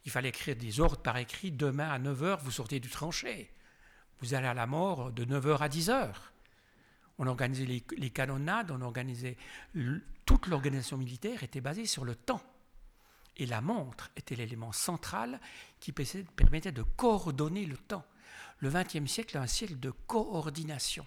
Il fallait écrire des ordres par écrit. Demain à 9h, vous sortez du tranché. Vous allez à la mort de 9h à 10h. On organisait les, canonnades, on organisait. Toute l'organisation militaire était basée sur le temps. Et la montre était l'élément central qui permettait de coordonner le temps. Le XXe siècle est un siècle de coordination.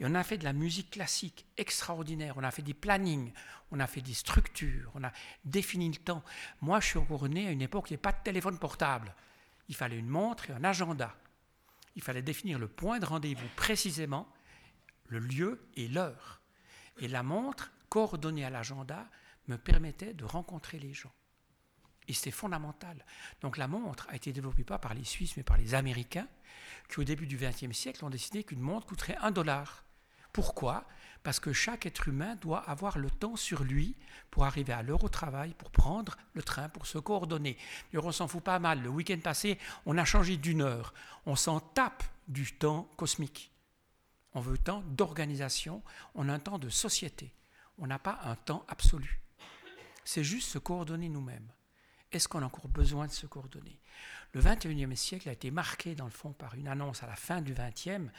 Et on a fait de la musique classique extraordinaire, on a fait des plannings, on a fait des structures, on a défini le temps. Moi, je suis encore né à une époque où il n'y avait pas de téléphone portable. Il fallait une montre et un agenda. Il fallait définir le point de rendez-vous précisément, le lieu et l'heure. Et la montre, coordonnée à l'agenda, me permettait de rencontrer les gens. Et c'était fondamental. Donc la montre a été développée pas par les Suisses, mais par les Américains, qui au début du XXe siècle ont décidé qu'une montre coûterait un dollar. Pourquoi? Parce que chaque être humain doit avoir le temps sur lui pour arriver à l'heure au travail, pour prendre le train, pour se coordonner. On s'en fout pas mal. Le week-end passé, on a changé d'une heure. On s'en tape du temps cosmique. On veut temps d'organisation, on a un temps de société. On n'a pas un temps absolu. C'est juste se coordonner nous-mêmes. Est-ce qu'on a encore besoin de se coordonner? Le 21e siècle a été marqué, dans le fond, par une annonce à la fin du 20e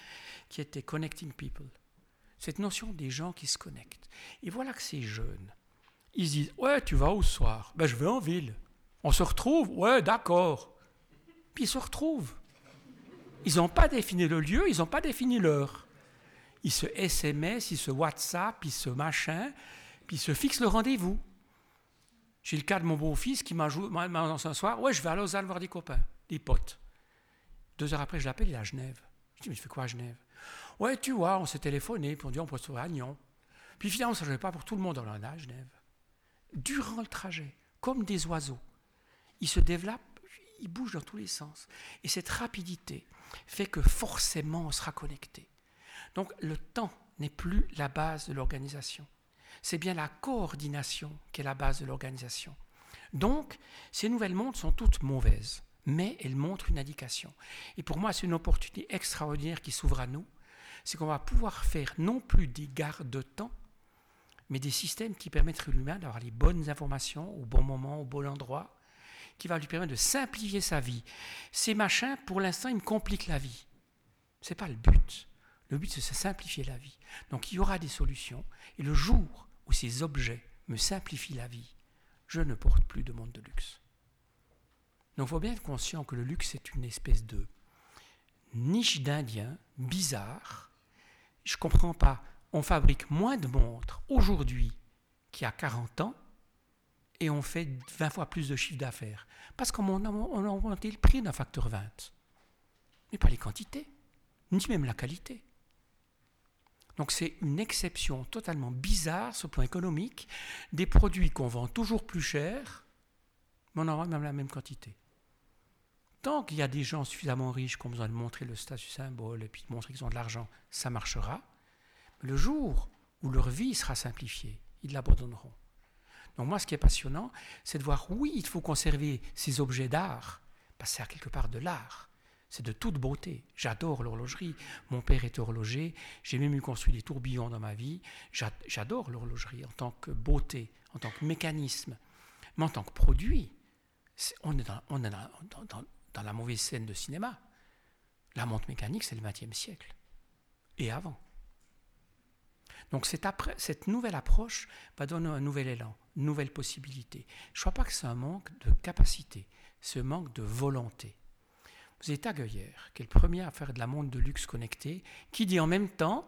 qui était Connecting People. Cette notion des gens qui se connectent. Et voilà que ces jeunes, ils disent Ouais, tu vas où ce soir Ben, je vais en ville. On se retrouve Ouais, d'accord. Puis ils se retrouvent. Ils n'ont pas défini le lieu, ils n'ont pas défini l'heure. Ils se SMS, ils se WhatsApp, ils se machin, puis ils se fixent le rendez-vous. J'ai le cas de mon beau-fils qui m'a annoncé un soir Ouais, je vais à Lausanne voir des copains, des potes. Deux heures après, je l'appelle, il est à Genève. Je dis Mais tu fais quoi à Genève Ouais, tu vois, on s'est téléphoné, puis on dit On peut se trouver à Nyon. Puis finalement, ça ne pas pour tout le monde, on en a à Genève. Durant le trajet, comme des oiseaux, ils se développent, ils bougent dans tous les sens. Et cette rapidité fait que forcément, on sera connecté. Donc, le temps n'est plus la base de l'organisation c'est bien la coordination qui est la base de l'organisation. Donc, ces nouvelles montres sont toutes mauvaises, mais elles montrent une indication. Et pour moi, c'est une opportunité extraordinaire qui s'ouvre à nous, c'est qu'on va pouvoir faire non plus des gardes-temps, mais des systèmes qui permettent à l'humain d'avoir les bonnes informations au bon moment, au bon endroit, qui va lui permettre de simplifier sa vie. Ces machins, pour l'instant, ils me compliquent la vie. Ce n'est pas le but. Le but, c'est de simplifier la vie. Donc il y aura des solutions. Et le jour où ces objets me simplifient la vie, je ne porte plus de monde de luxe. Donc il faut bien être conscient que le luxe est une espèce de niche d'Indien bizarre. Je ne comprends pas. On fabrique moins de montres aujourd'hui qu'il y a 40 ans et on fait 20 fois plus de chiffre d'affaires. Parce qu'on a, on a augmenté le prix d'un facteur 20. Mais pas les quantités, ni même la qualité. Donc c'est une exception totalement bizarre sur le plan économique des produits qu'on vend toujours plus cher, mais on en vend même la même quantité. Tant qu'il y a des gens suffisamment riches qui ont besoin de montrer le statut symbole et puis de montrer qu'ils ont de l'argent, ça marchera. Le jour où leur vie sera simplifiée, ils l'abandonneront. Donc moi, ce qui est passionnant, c'est de voir, oui, il faut conserver ces objets d'art, parce que c'est quelque part de l'art. C'est de toute beauté. J'adore l'horlogerie. Mon père est horloger. J'ai même eu construit des tourbillons dans ma vie. J'adore l'horlogerie en tant que beauté, en tant que mécanisme. Mais en tant que produit, on est dans, la mauvaise scène de cinéma. La montre mécanique, c'est le XXe siècle. Et avant. Donc cette, cette, nouvelle approche va donner un nouvel élan, une nouvelle possibilité. Je ne crois pas que c'est un manque de capacité, c'est un manque de volonté. Vous avez Tagueyer, qui est le premier à faire de la montre de luxe connectée, qui dit en même temps,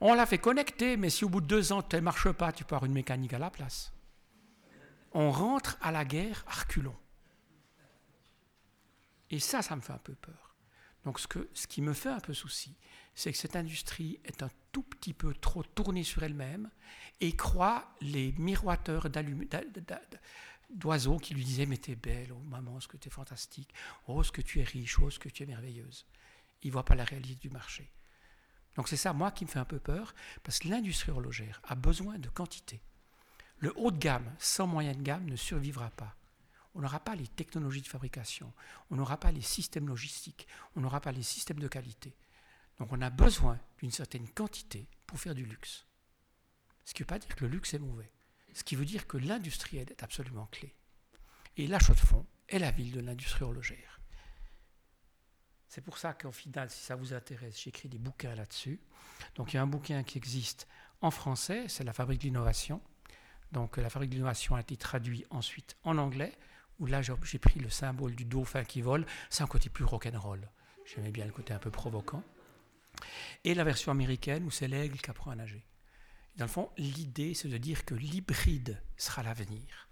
on l'a fait connecter, mais si au bout de deux ans, elle ne marche pas, tu peux avoir une mécanique à la place. On rentre à la guerre à. Et ça, ça me fait un peu peur. Donc ce, ce qui me fait un peu souci, c'est que cette industrie est un tout petit peu trop tournée sur elle-même et croit les miroiteurs d'oiseaux qui lui disaient Mais t'es belle, oh maman, ce que tu es fantastique, oh ce que tu es riche, oh ce que tu es merveilleuse. Il ne voit pas la réalité du marché. Donc c'est ça, moi, qui me fait un peu peur, parce que l'industrie horlogère a besoin de quantité. Le haut de gamme, sans moyen de gamme, ne survivra pas on n'aura pas les technologies de fabrication, on n'aura pas les systèmes logistiques, on n'aura pas les systèmes de qualité. Donc on a besoin d'une certaine quantité pour faire du luxe. Ce qui ne veut pas dire que le luxe est mauvais. Ce qui veut dire que l'industriel est absolument clé. Et la Chaux-de-Fonds est la ville de l'industrie horlogère. C'est pour ça qu'en final, si ça vous intéresse, j'écris des bouquins là-dessus. Donc il y a un bouquin qui existe en français, c'est La fabrique de l'innovation. Donc la fabrique de l'innovation a été traduit ensuite en anglais où là j'ai pris le symbole du dauphin qui vole, c'est un côté plus rock'n'roll. J'aimais bien le côté un peu provoquant. Et la version américaine où c'est l'aigle qui apprend à nager. Dans le fond, l'idée c'est de dire que l'hybride sera l'avenir.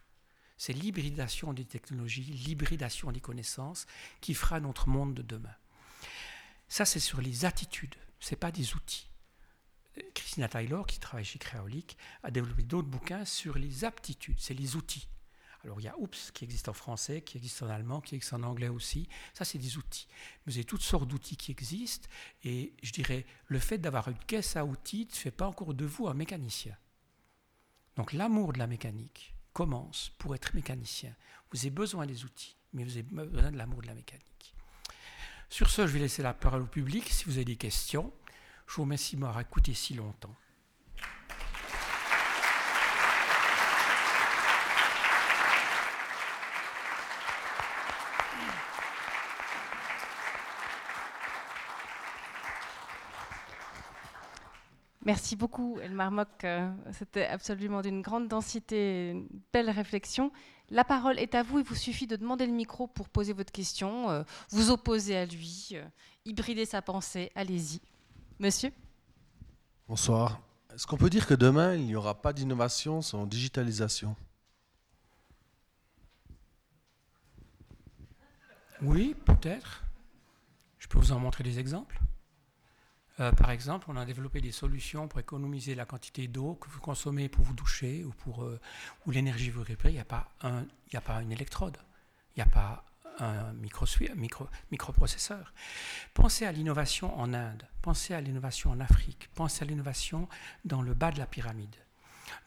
C'est l'hybridation des technologies, l'hybridation des connaissances qui fera notre monde de demain. Ça, c'est sur les attitudes, ce n'est pas des outils. Christina Taylor, qui travaille chez Créolique, a développé d'autres bouquins sur les aptitudes, c'est les outils. Alors il y a Oops qui existe en français, qui existe en allemand, qui existe en anglais aussi. Ça, c'est des outils. Vous avez toutes sortes d'outils qui existent. Et je dirais, le fait d'avoir une caisse à outils ne fait pas encore de vous un mécanicien. Donc l'amour de la mécanique commence pour être mécanicien. Vous avez besoin des outils, mais vous avez besoin de l'amour de la mécanique. Sur ce, je vais laisser la parole au public. Si vous avez des questions, je vous remercie de m'avoir écouté si longtemps. Merci beaucoup, Elmar Mock. Euh, c'était absolument d'une grande densité, une belle réflexion. La parole est à vous. Il vous suffit de demander le micro pour poser votre question, euh, vous opposer à lui, euh, hybrider sa pensée. Allez-y. Monsieur Bonsoir. Est-ce qu'on peut dire que demain, il n'y aura pas d'innovation sans digitalisation? Oui, peut-être. Je peux vous en montrer des exemples? Euh, par exemple, on a développé des solutions pour économiser la quantité d'eau que vous consommez pour vous doucher ou pour euh, l'énergie vous réparer. Il n'y a pas un, a pas une électrode, il n'y a pas un micro, micro, microprocesseur. Pensez à l'innovation en Inde, pensez à l'innovation en Afrique, pensez à l'innovation dans le bas de la pyramide.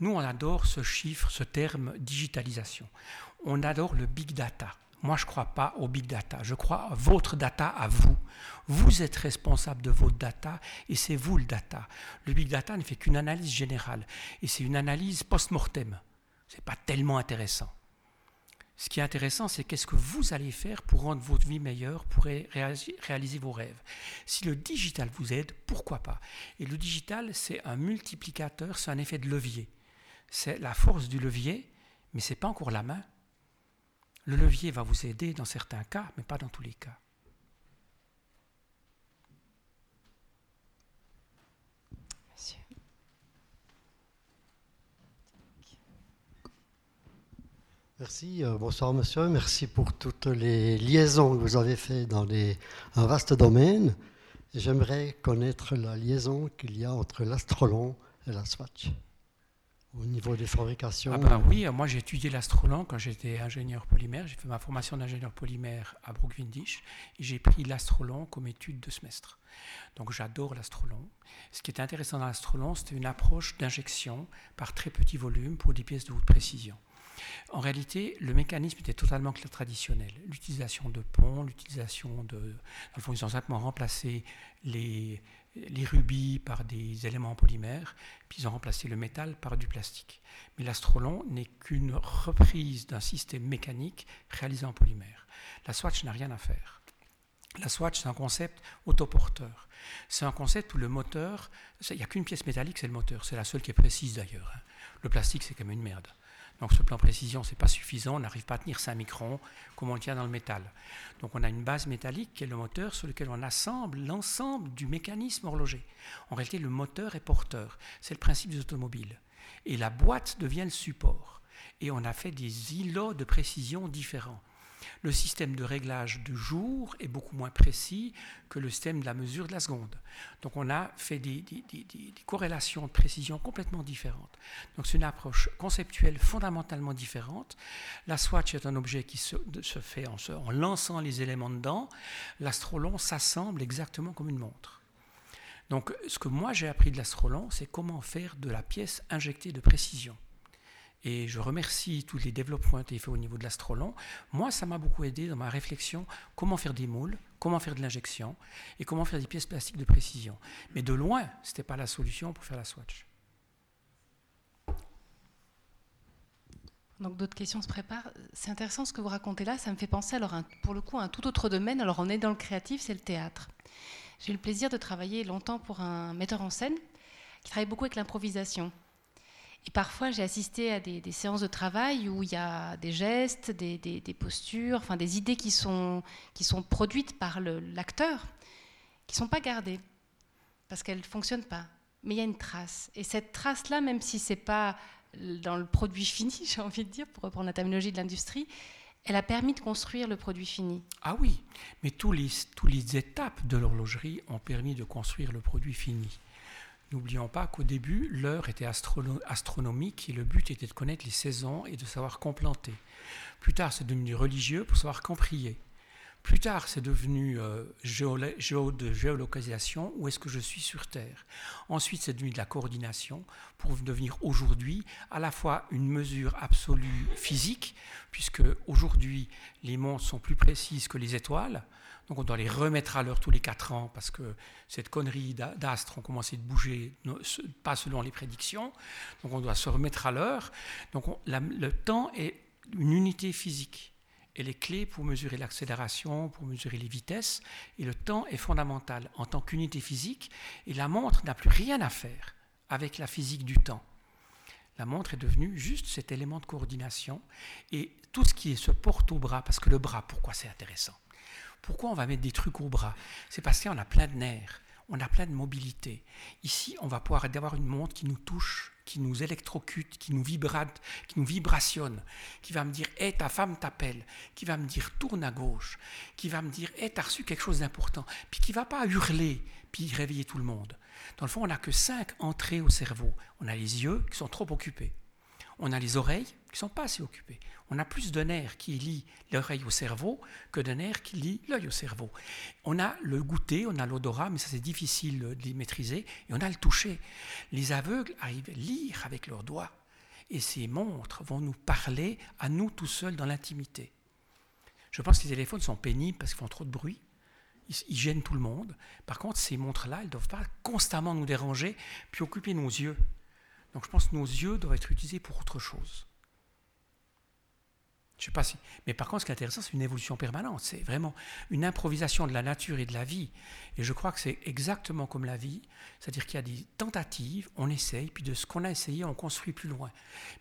Nous, on adore ce chiffre, ce terme digitalisation. On adore le big data. Moi, je ne crois pas au big data. Je crois à votre data à vous. Vous êtes responsable de votre data et c'est vous le data. Le big data ne fait qu'une analyse générale et c'est une analyse post-mortem. Ce n'est pas tellement intéressant. Ce qui est intéressant, c'est qu'est-ce que vous allez faire pour rendre votre vie meilleure, pour réaliser vos rêves. Si le digital vous aide, pourquoi pas? Et le digital, c'est un multiplicateur, c'est un effet de levier. C'est la force du levier, mais ce n'est pas encore la main. Le levier va vous aider dans certains cas, mais pas dans tous les cas. Merci, euh, bonsoir monsieur, merci pour toutes les liaisons que vous avez faites dans un vaste domaine. J'aimerais connaître la liaison qu'il y a entre l'astrolon et la swatch au niveau des fabrications ah ben Oui, moi j'ai étudié l'astrolon quand j'étais ingénieur polymère. J'ai fait ma formation d'ingénieur polymère à Brookvindich et j'ai pris l'astrolon comme étude de semestre. Donc j'adore l'astrolon. Ce qui est intéressant dans l'astrolon, c'était une approche d'injection par très petit volume pour des pièces de haute précision. En réalité, le mécanisme était totalement traditionnel. L'utilisation de ponts, l'utilisation de... Dans le fond, ils ont simplement remplacé les, les rubis par des éléments polymères, puis ils ont remplacé le métal par du plastique. Mais l'astrolon n'est qu'une reprise d'un système mécanique réalisé en polymère. La swatch n'a rien à faire. La swatch, c'est un concept autoporteur. C'est un concept où le moteur, il n'y a qu'une pièce métallique, c'est le moteur. C'est la seule qui est précise d'ailleurs. Hein. Le plastique, c'est même une merde. Donc ce plan précision, ce n'est pas suffisant, on n'arrive pas à tenir 5 microns comme on le tient dans le métal. Donc on a une base métallique qui est le moteur sur lequel on assemble l'ensemble du mécanisme horloger. En réalité, le moteur est porteur, c'est le principe des automobiles. Et la boîte devient le support. Et on a fait des îlots de précision différents. Le système de réglage du jour est beaucoup moins précis que le système de la mesure de la seconde. Donc on a fait des, corrélations de précision complètement différentes. Donc c'est une approche conceptuelle fondamentalement différente. La swatch est un objet qui se, fait en, en lançant les éléments dedans. L'astrolon s'assemble exactement comme une montre. Donc ce que moi j'ai appris de l'astrolon, c'est comment faire de la pièce injectée de précision. Et je remercie tous les développements qui ont été faits au niveau de l'astrolon. Moi, ça m'a beaucoup aidé dans ma réflexion comment faire des moules, comment faire de l'injection et comment faire des pièces plastiques de précision. Mais de loin, ce n'était pas la solution pour faire la swatch. Donc d'autres questions se préparent. C'est intéressant ce que vous racontez là. Ça me fait penser alors pour le coup à un tout autre domaine. Alors on est dans le créatif, c'est le théâtre. J'ai eu le plaisir de travailler longtemps pour un metteur en scène qui travaille beaucoup avec l'improvisation. Et parfois, j'ai assisté à des, séances de travail où il y a des gestes, des, postures, enfin des idées qui sont, qui sont produites par l'acteur, qui ne sont pas gardées, parce qu'elles ne fonctionnent pas. Mais il y a une trace. Et cette trace-là, même si ce n'est pas dans le produit fini, j'ai envie de dire, pour reprendre la terminologie de l'industrie, elle a permis de construire le produit fini. Ah oui, mais tous les, tous les étapes de l'horlogerie ont permis de construire le produit fini. N'oublions pas qu'au début, l'heure était astronomique et le but était de connaître les saisons et de savoir quand planter. Plus tard, c'est devenu religieux pour savoir quand prier. Plus tard, c'est devenu euh, de géolocalisation, où est-ce que je suis sur Terre. Ensuite, c'est devenu de la coordination pour devenir aujourd'hui à la fois une mesure absolue physique, puisque aujourd'hui, les montres sont plus précises que les étoiles. Donc on doit les remettre à l'heure tous les quatre ans parce que cette connerie d'astres ont commencé de bouger, pas selon les prédictions. Donc on doit se remettre à l'heure. Donc le temps est une unité physique. Et les clés pour mesurer l'accélération, pour mesurer les vitesses. Et le temps est fondamental en tant qu'unité physique. Et la montre n'a plus rien à faire avec la physique du temps. La montre est devenue juste cet élément de coordination. Et tout ce qui se porte au bras, parce que le bras, pourquoi c'est intéressant? Pourquoi on va mettre des trucs au bras? C'est parce qu'on a plein de nerfs, on a plein de mobilité. Ici, on va pouvoir avoir une montre qui nous touche, qui nous électrocute, qui nous vibrate, qui nous vibrationne, qui va me dire Hé, ta femme t'appelle, qui va me dire Tourne à gauche, qui va me dire Hé, t'as reçu quelque chose d'important, puis qui va pas hurler, puis réveiller tout le monde. Dans le fond, on n'a que cinq entrées au cerveau. On a les yeux qui sont trop occupés. On a les oreilles qui ne sont pas assez occupées on a plus de nerfs qui lient l'oreille au cerveau que de nerfs qui lient l'œil au cerveau. On a le goûter, on a l'odorat, mais ça c'est difficile de les maîtriser, et on a le toucher. Les aveugles arrivent à lire avec leurs doigts, et ces montres vont nous parler à nous tout seuls dans l'intimité. Je pense que les téléphones sont pénibles parce qu'ils font trop de bruit. Ils, gênent tout le monde. Par contre, ces montres-là, elles ne doivent pas constamment nous déranger puis occuper nos yeux. Donc je pense que nos yeux doivent être utilisés pour autre chose. Je sais pas si. Mais par contre, ce qui est intéressant, c'est une évolution permanente. C'est vraiment une improvisation de la nature et de la vie. Et je crois que c'est exactement comme la vie. C'est-à-dire qu'il y a des tentatives, on essaye, puis de ce qu'on a essayé, on construit plus loin.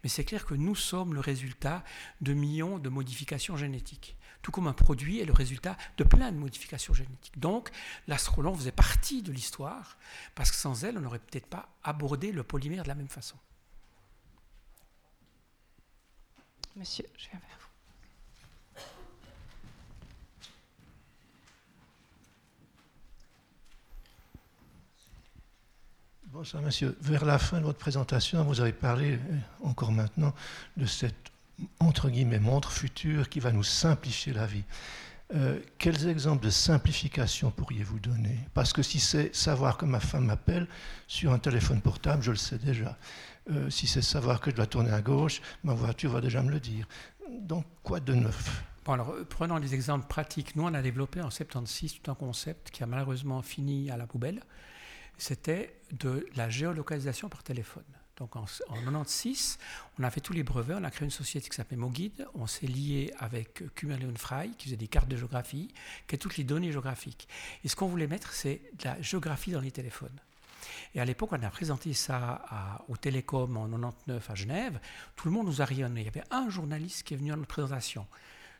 Mais c'est clair que nous sommes le résultat de millions de modifications génétiques. Tout comme un produit est le résultat de plein de modifications génétiques. Donc, l'astrolon faisait partie de l'histoire, parce que sans elle, on n'aurait peut-être pas abordé le polymère de la même façon. Monsieur, je viens vers vous. Bonsoir, monsieur. Vers la fin de votre présentation, vous avez parlé, euh, encore maintenant, de cette, entre guillemets, montre future qui va nous simplifier la vie. Euh, quels exemples de simplification pourriez-vous donner? Parce que si c'est savoir que ma femme m'appelle sur un téléphone portable, je le sais déjà. Euh, si c'est savoir que je dois tourner à gauche, ma voiture va déjà me le dire. Donc, quoi de neuf? Bon, alors, prenons des exemples pratiques. Nous, on a développé en 76 tout un concept qui a malheureusement fini à la poubelle c'était de la géolocalisation par téléphone. Donc en, 1996, on a fait tous les brevets, on a créé une société qui s'appelait MoGuide, on s'est lié avec Kummerleon Frey, qui faisait des cartes de géographie, qui a toutes les données géographiques. Et ce qu'on voulait mettre, c'est de la géographie dans les téléphones. Et à l'époque, on a présenté ça au Télécom en 99 à Genève. Tout le monde nous a rayonné. Il y avait un journaliste qui est venu à notre présentation.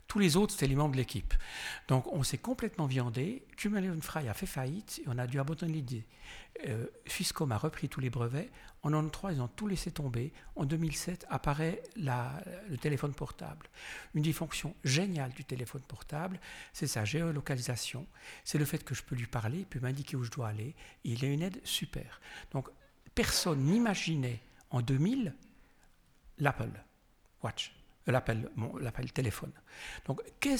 Tous les autres, c'était les membres de l'équipe. Donc, on s'est complètement viandé. Kummerleon Frey a fait faillite et on a dû abandonner l'idée. Euh, a repris tous les brevets. En 1993, ils ont tout laissé tomber. En 2007, apparaît le téléphone portable. Une des fonctions géniales du téléphone portable, c'est sa géolocalisation. C'est le fait que je peux lui parler, il peut m'indiquer où je dois aller. Il a une aide super. Donc, personne n'imaginait en 2000 l'Apple Watch. Euh, l'appel téléphone. Donc, quel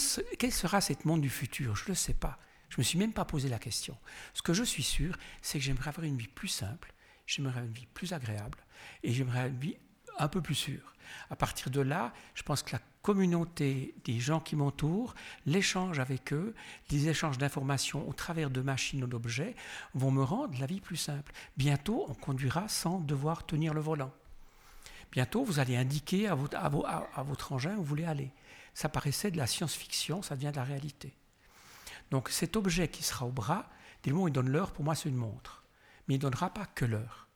sera cette monde du futur? Je ne le sais pas. Je ne me suis même pas posé la question. Ce que je suis sûr, c'est que j'aimerais avoir une vie plus simple, j'aimerais une vie plus agréable et j'aimerais une vie un peu plus sûre. À partir de là, je pense que la communauté des gens qui m'entourent, l'échange avec eux, les échanges d'informations au travers de machines ou d'objets vont me rendre la vie plus simple. Bientôt, on conduira sans devoir tenir le volant. Bientôt, vous allez indiquer à votre, engin où vous voulez aller. Ça paraissait de la science-fiction, ça devient de la réalité. Donc cet objet qui sera au bras, dès le moment où il donne l'heure, pour moi c'est une montre. Mais il ne donnera pas que l'heure.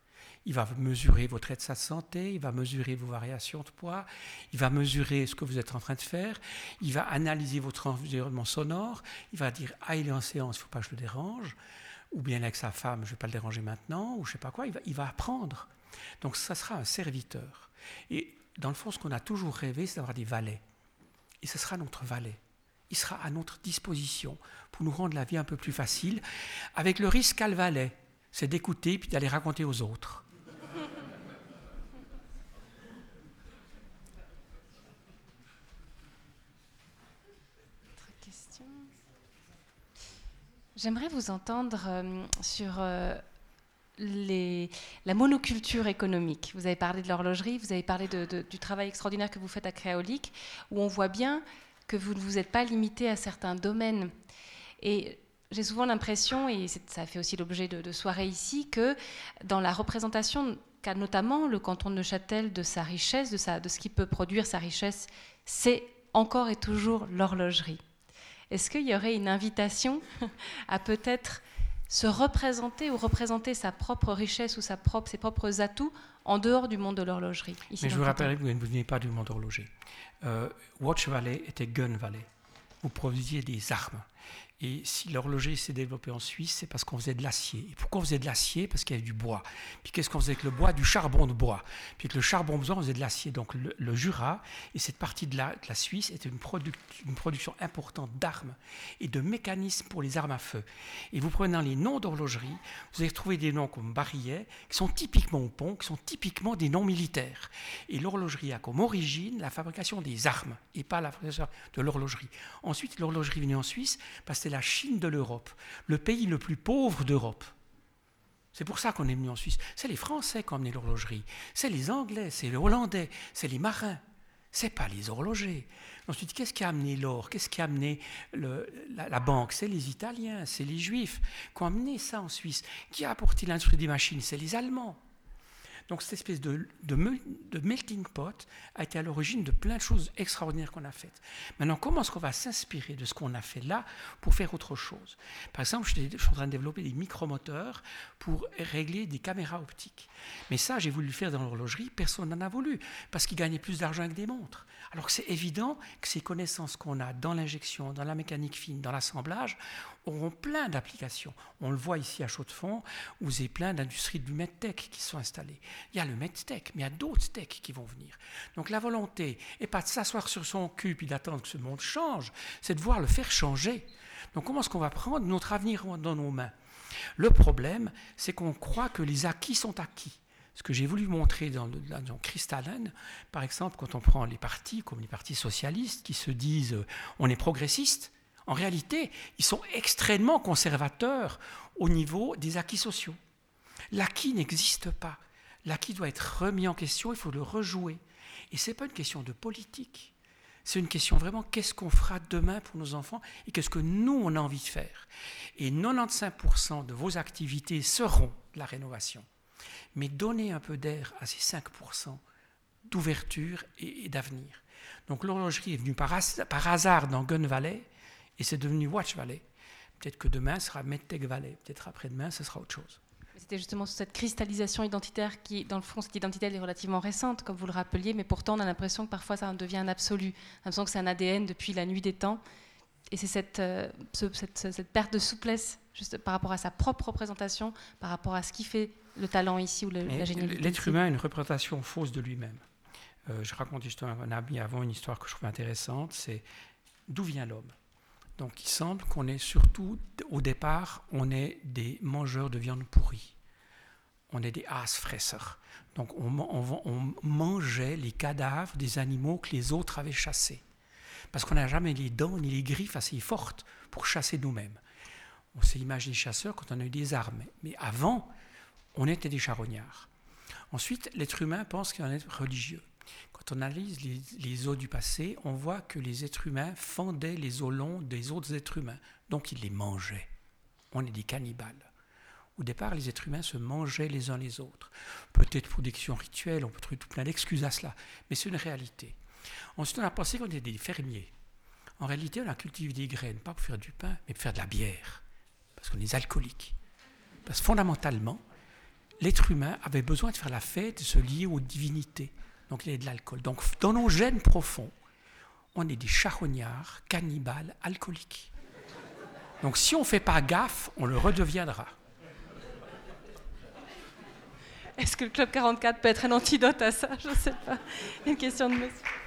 Il va mesurer votre état de santé, il va mesurer vos variations de poids, il va mesurer ce que vous êtes en train de faire, il va analyser votre environnement sonore, il va dire Ah, il est en séance, il ne faut pas que je le dérange, ou bien avec sa femme, je ne vais pas le déranger maintenant, ou je ne sais pas quoi, il va, apprendre. Donc ça sera un serviteur. Et dans le fond, ce qu'on a toujours rêvé, c'est d'avoir des valets. Et ce sera notre valet il sera à notre disposition pour nous rendre la vie un peu plus facile, avec le risque qu'elle valait, c'est d'écouter puis d'aller raconter aux autres. J'aimerais vous entendre euh, sur euh, la monoculture économique. Vous avez parlé de l'horlogerie, vous avez parlé du travail extraordinaire que vous faites à Créolique, où on voit bien que vous ne vous êtes pas limité à certains domaines. Et j'ai souvent l'impression, et ça fait aussi l'objet de, soirées ici, que dans la représentation qu'a notamment le canton de Neuchâtel de sa richesse, de, sa, de ce qui peut produire sa richesse, c'est encore et toujours l'horlogerie. Est-ce qu'il y aurait une invitation à peut-être se représenter ou représenter sa propre richesse ou sa propre, ses propres atouts en dehors du monde de l'horlogerie Mais je vous rappelle que vous ne venez pas du monde horloger. Euh, Watch Valley était Gun Valley. Vous produisiez des armes. Et si l'horloger s'est développé en Suisse, c'est parce qu'on faisait de l'acier. Et pourquoi on faisait de l'acier? Parce qu'il y avait du bois. Puis qu'est-ce qu'on faisait avec le bois? Du charbon de bois. Puis avec le charbon de bois, on faisait de l'acier. Donc le, Jura et cette partie de la, Suisse était une, une production importante d'armes et de mécanismes pour les armes à feu. Et vous prenez les noms d'horlogerie, vous allez trouver des noms comme Barillet, qui sont typiquement au pont, qui sont typiquement des noms militaires. Et l'horlogerie a comme origine la fabrication des armes et pas la fabrication de l'horlogerie. Ensuite, l'horlogerie venue en Suisse parce que la Chine de l'Europe, le pays le plus pauvre d'Europe. C'est pour ça qu'on est venu en Suisse. C'est les Français qui ont amené l'horlogerie. C'est les Anglais, c'est les Hollandais, c'est les marins. c'est pas les horlogers. Ensuite, qu'est-ce qui a amené l'or? Qu'est-ce qui a amené la, banque? C'est les Italiens, c'est les Juifs qui ont amené ça en Suisse. Qui a apporté l'industrie des machines? C'est les Allemands. Donc cette espèce de, melting pot a été à l'origine de plein de choses extraordinaires qu'on a faites. Maintenant, comment est-ce qu'on va s'inspirer de ce qu'on a fait là pour faire autre chose? Par exemple, je, suis en train de développer des micromoteurs pour régler des caméras optiques. Mais ça, j'ai voulu le faire dans l'horlogerie, personne n'en a voulu, parce qu'ils gagnaient plus d'argent avec des montres. Alors que c'est évident que ces connaissances qu'on a dans l'injection, dans la mécanique fine, dans l'assemblage, auront plein d'applications. On le voit ici à Chaux-de-Fonds, où il y a plein d'industries du medtech qui sont installées. Il y a le medtech, mais il y a d'autres tech qui vont venir. Donc la volonté n'est pas de s'asseoir sur son cul et d'attendre que ce monde change, c'est de voir le faire changer. Donc comment est-ce qu'on va prendre notre avenir dans nos mains? Le problème, c'est qu'on croit que les acquis sont acquis. Ce que j'ai voulu montrer dans, le, dans par exemple, quand on prend les partis, comme les partis socialistes, qui se disent euh, on est progressiste, en réalité, ils sont extrêmement conservateurs au niveau des acquis sociaux. L'acquis n'existe pas. L'acquis doit être remis en question, il faut le rejouer. Et ce n'est pas une question de politique. C'est une question vraiment qu'est-ce qu'on fera demain pour nos enfants et qu'est-ce que nous, on a envie de faire? Et 95% de vos activités seront la rénovation. Mais donnez un peu d'air à ces 5% d'ouverture et, d'avenir. Donc l'horlogerie est venue par, hasard dans Gun et c'est devenu Watch Valley. Peut-être que demain, ce sera MedTech Valley. Peut-être après-demain, ce sera autre chose. C'était justement cette cristallisation identitaire qui, dans le fond, cette identité elle est relativement récente, comme vous le rappeliez, mais pourtant on a l'impression que parfois ça devient un absolu. On a l'impression que c'est un ADN depuis la nuit des temps. Et c'est cette, euh, cette, cette, perte de souplesse juste par rapport à sa propre représentation, par rapport à ce qui fait le talent ici ou le, la génialité. L'être humain a une représentation fausse de lui-même. Euh, je raconte justement un ami avant une histoire que je trouve intéressante, c'est d'où vient l'homme? Donc il semble qu'on est surtout, au départ, on est des mangeurs de viande pourrie. On est des aasfressers. Donc on, on, mangeait les cadavres des animaux que les autres avaient chassés. Parce qu'on n'a jamais les dents ni les griffes assez fortes pour chasser nous-mêmes. On s'est imaginé chasseurs quand on a eu des armes. Mais avant, on était des charognards. Ensuite, l'être humain pense qu'il en est religieux. Quand on analyse les, os du passé, on voit que les êtres humains fendaient les os longs des autres êtres humains, donc ils les mangeaient. On est des cannibales. Au départ, les êtres humains se mangeaient les uns les autres. Peut-être pour des rituelles, on peut trouver tout plein d'excuses à cela, mais c'est une réalité. Ensuite, on a pensé qu'on était des fermiers. En réalité, on a cultivé des graines, pas pour faire du pain, mais pour faire de la bière, parce qu'on est alcooliques. Parce que fondamentalement, l'être humain avait besoin de faire la fête, de se lier aux divinités donc il y a de l'alcool. Donc dans nos gènes profonds, on est des charognards, cannibales, alcooliques. Donc si on ne fait pas gaffe, on le redeviendra. Est-ce que le Club 44 peut être un antidote à ça? Je ne sais pas. Une question de monsieur.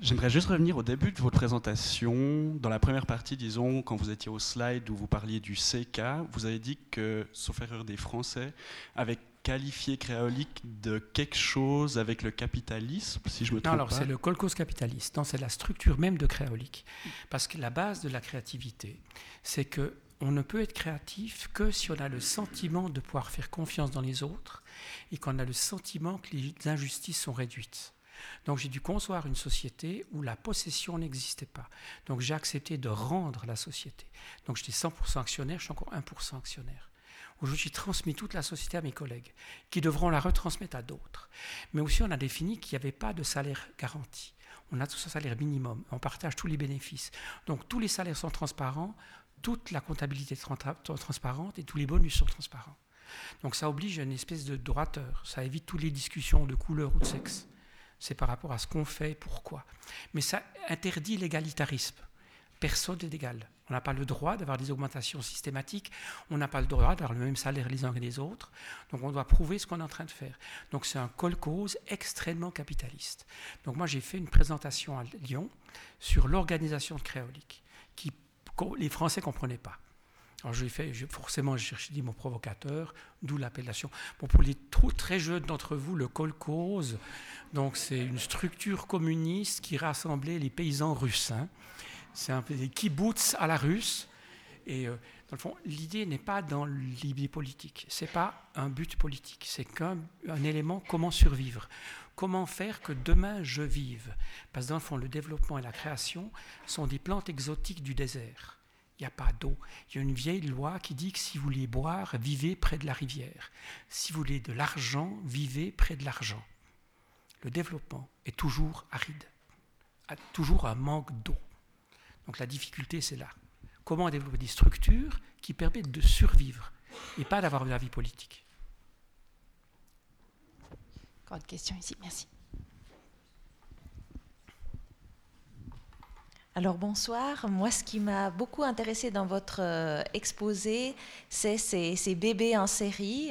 J'aimerais juste revenir au début de votre présentation. Dans la première partie, disons, quand vous étiez au slide où vous parliez du CK, vous avez dit que, sauf erreur des Français, avaient qualifié créolique de quelque chose avec le capitalisme, si je me trompe non, alors c'est le colcos capitaliste. Non, c'est la structure même de créolique. Parce que la base de la créativité, c'est que on ne peut être créatif que si on a le sentiment de pouvoir faire confiance dans les autres et qu'on a le sentiment que les injustices sont réduites. Donc j'ai dû concevoir une société où la possession n'existait pas. Donc j'ai accepté de rendre la société. Donc j'étais 100% actionnaire, je suis encore 1% actionnaire. Aujourd'hui, j'ai transmis toute la société à mes collègues, qui devront la retransmettre à d'autres. Mais aussi, on a défini qu'il n'y avait pas de salaire garanti. On a tous un salaire minimum, on partage tous les bénéfices. Donc tous les salaires sont transparents, toute la comptabilité est transparente et tous les bonus sont transparents. Donc ça oblige à une espèce de droiteur, ça évite toutes les discussions de couleur ou de sexe c'est par rapport à ce qu'on fait et pourquoi. Mais ça interdit l'égalitarisme. Personne n'est égal. On n'a pas le droit d'avoir des augmentations systématiques, on n'a pas le droit d'avoir le même salaire les uns que les autres, donc on doit prouver ce qu'on est en train de faire. Donc c'est un col-cause extrêmement capitaliste. Donc moi j'ai fait une présentation à Lyon sur l'organisation de Créolique, qui les Français ne comprenaient pas. Alors je fait, forcément, j'ai cherché des mots provocateurs, d'où l'appellation. Bon, pour les très jeunes d'entre vous, le kolkhoz, donc c'est une structure communiste qui rassemblait les paysans russes. Hein. C'est un peu des kibbutz à la russe. Et euh, dans le fond, l'idée n'est pas dans l'idée politique. C'est pas un but politique. C'est qu'un un élément comment survivre. Comment faire que demain je vive Parce que dans le fond, le développement et la création sont des plantes exotiques du désert. Il n'y a pas d'eau. Il y a une vieille loi qui dit que si vous voulez boire, vivez près de la rivière. Si vous voulez de l'argent, vivez près de l'argent. Le développement est toujours aride, a toujours un manque d'eau. Donc la difficulté, c'est là. Comment développer des structures qui permettent de survivre et pas d'avoir une vie politique? Une question ici, merci. Alors bonsoir. Moi, ce qui m'a beaucoup intéressé dans votre euh, exposé, c'est ces, bébés en série.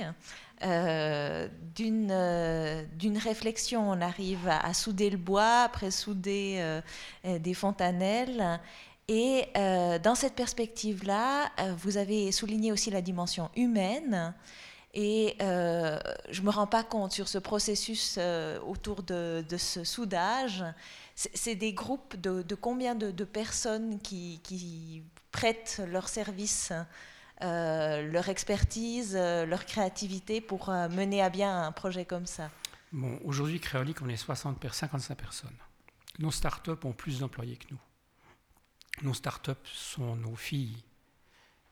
Euh, D'une euh, réflexion, on arrive à, souder le bois, après souder des fontanelles. Et dans cette perspective-là, vous avez souligné aussi la dimension humaine. Et je ne me rends pas compte sur ce processus autour de, ce soudage. C'est des groupes de, combien de, personnes qui, prêtent leurs services, euh, leur expertise, euh, leur créativité pour mener à bien un projet comme ça? Bon, Aujourd'hui, Créolique, on est 60, 55 personnes. Nos startups ont plus d'employés que nous. Nos startups sont nos filles.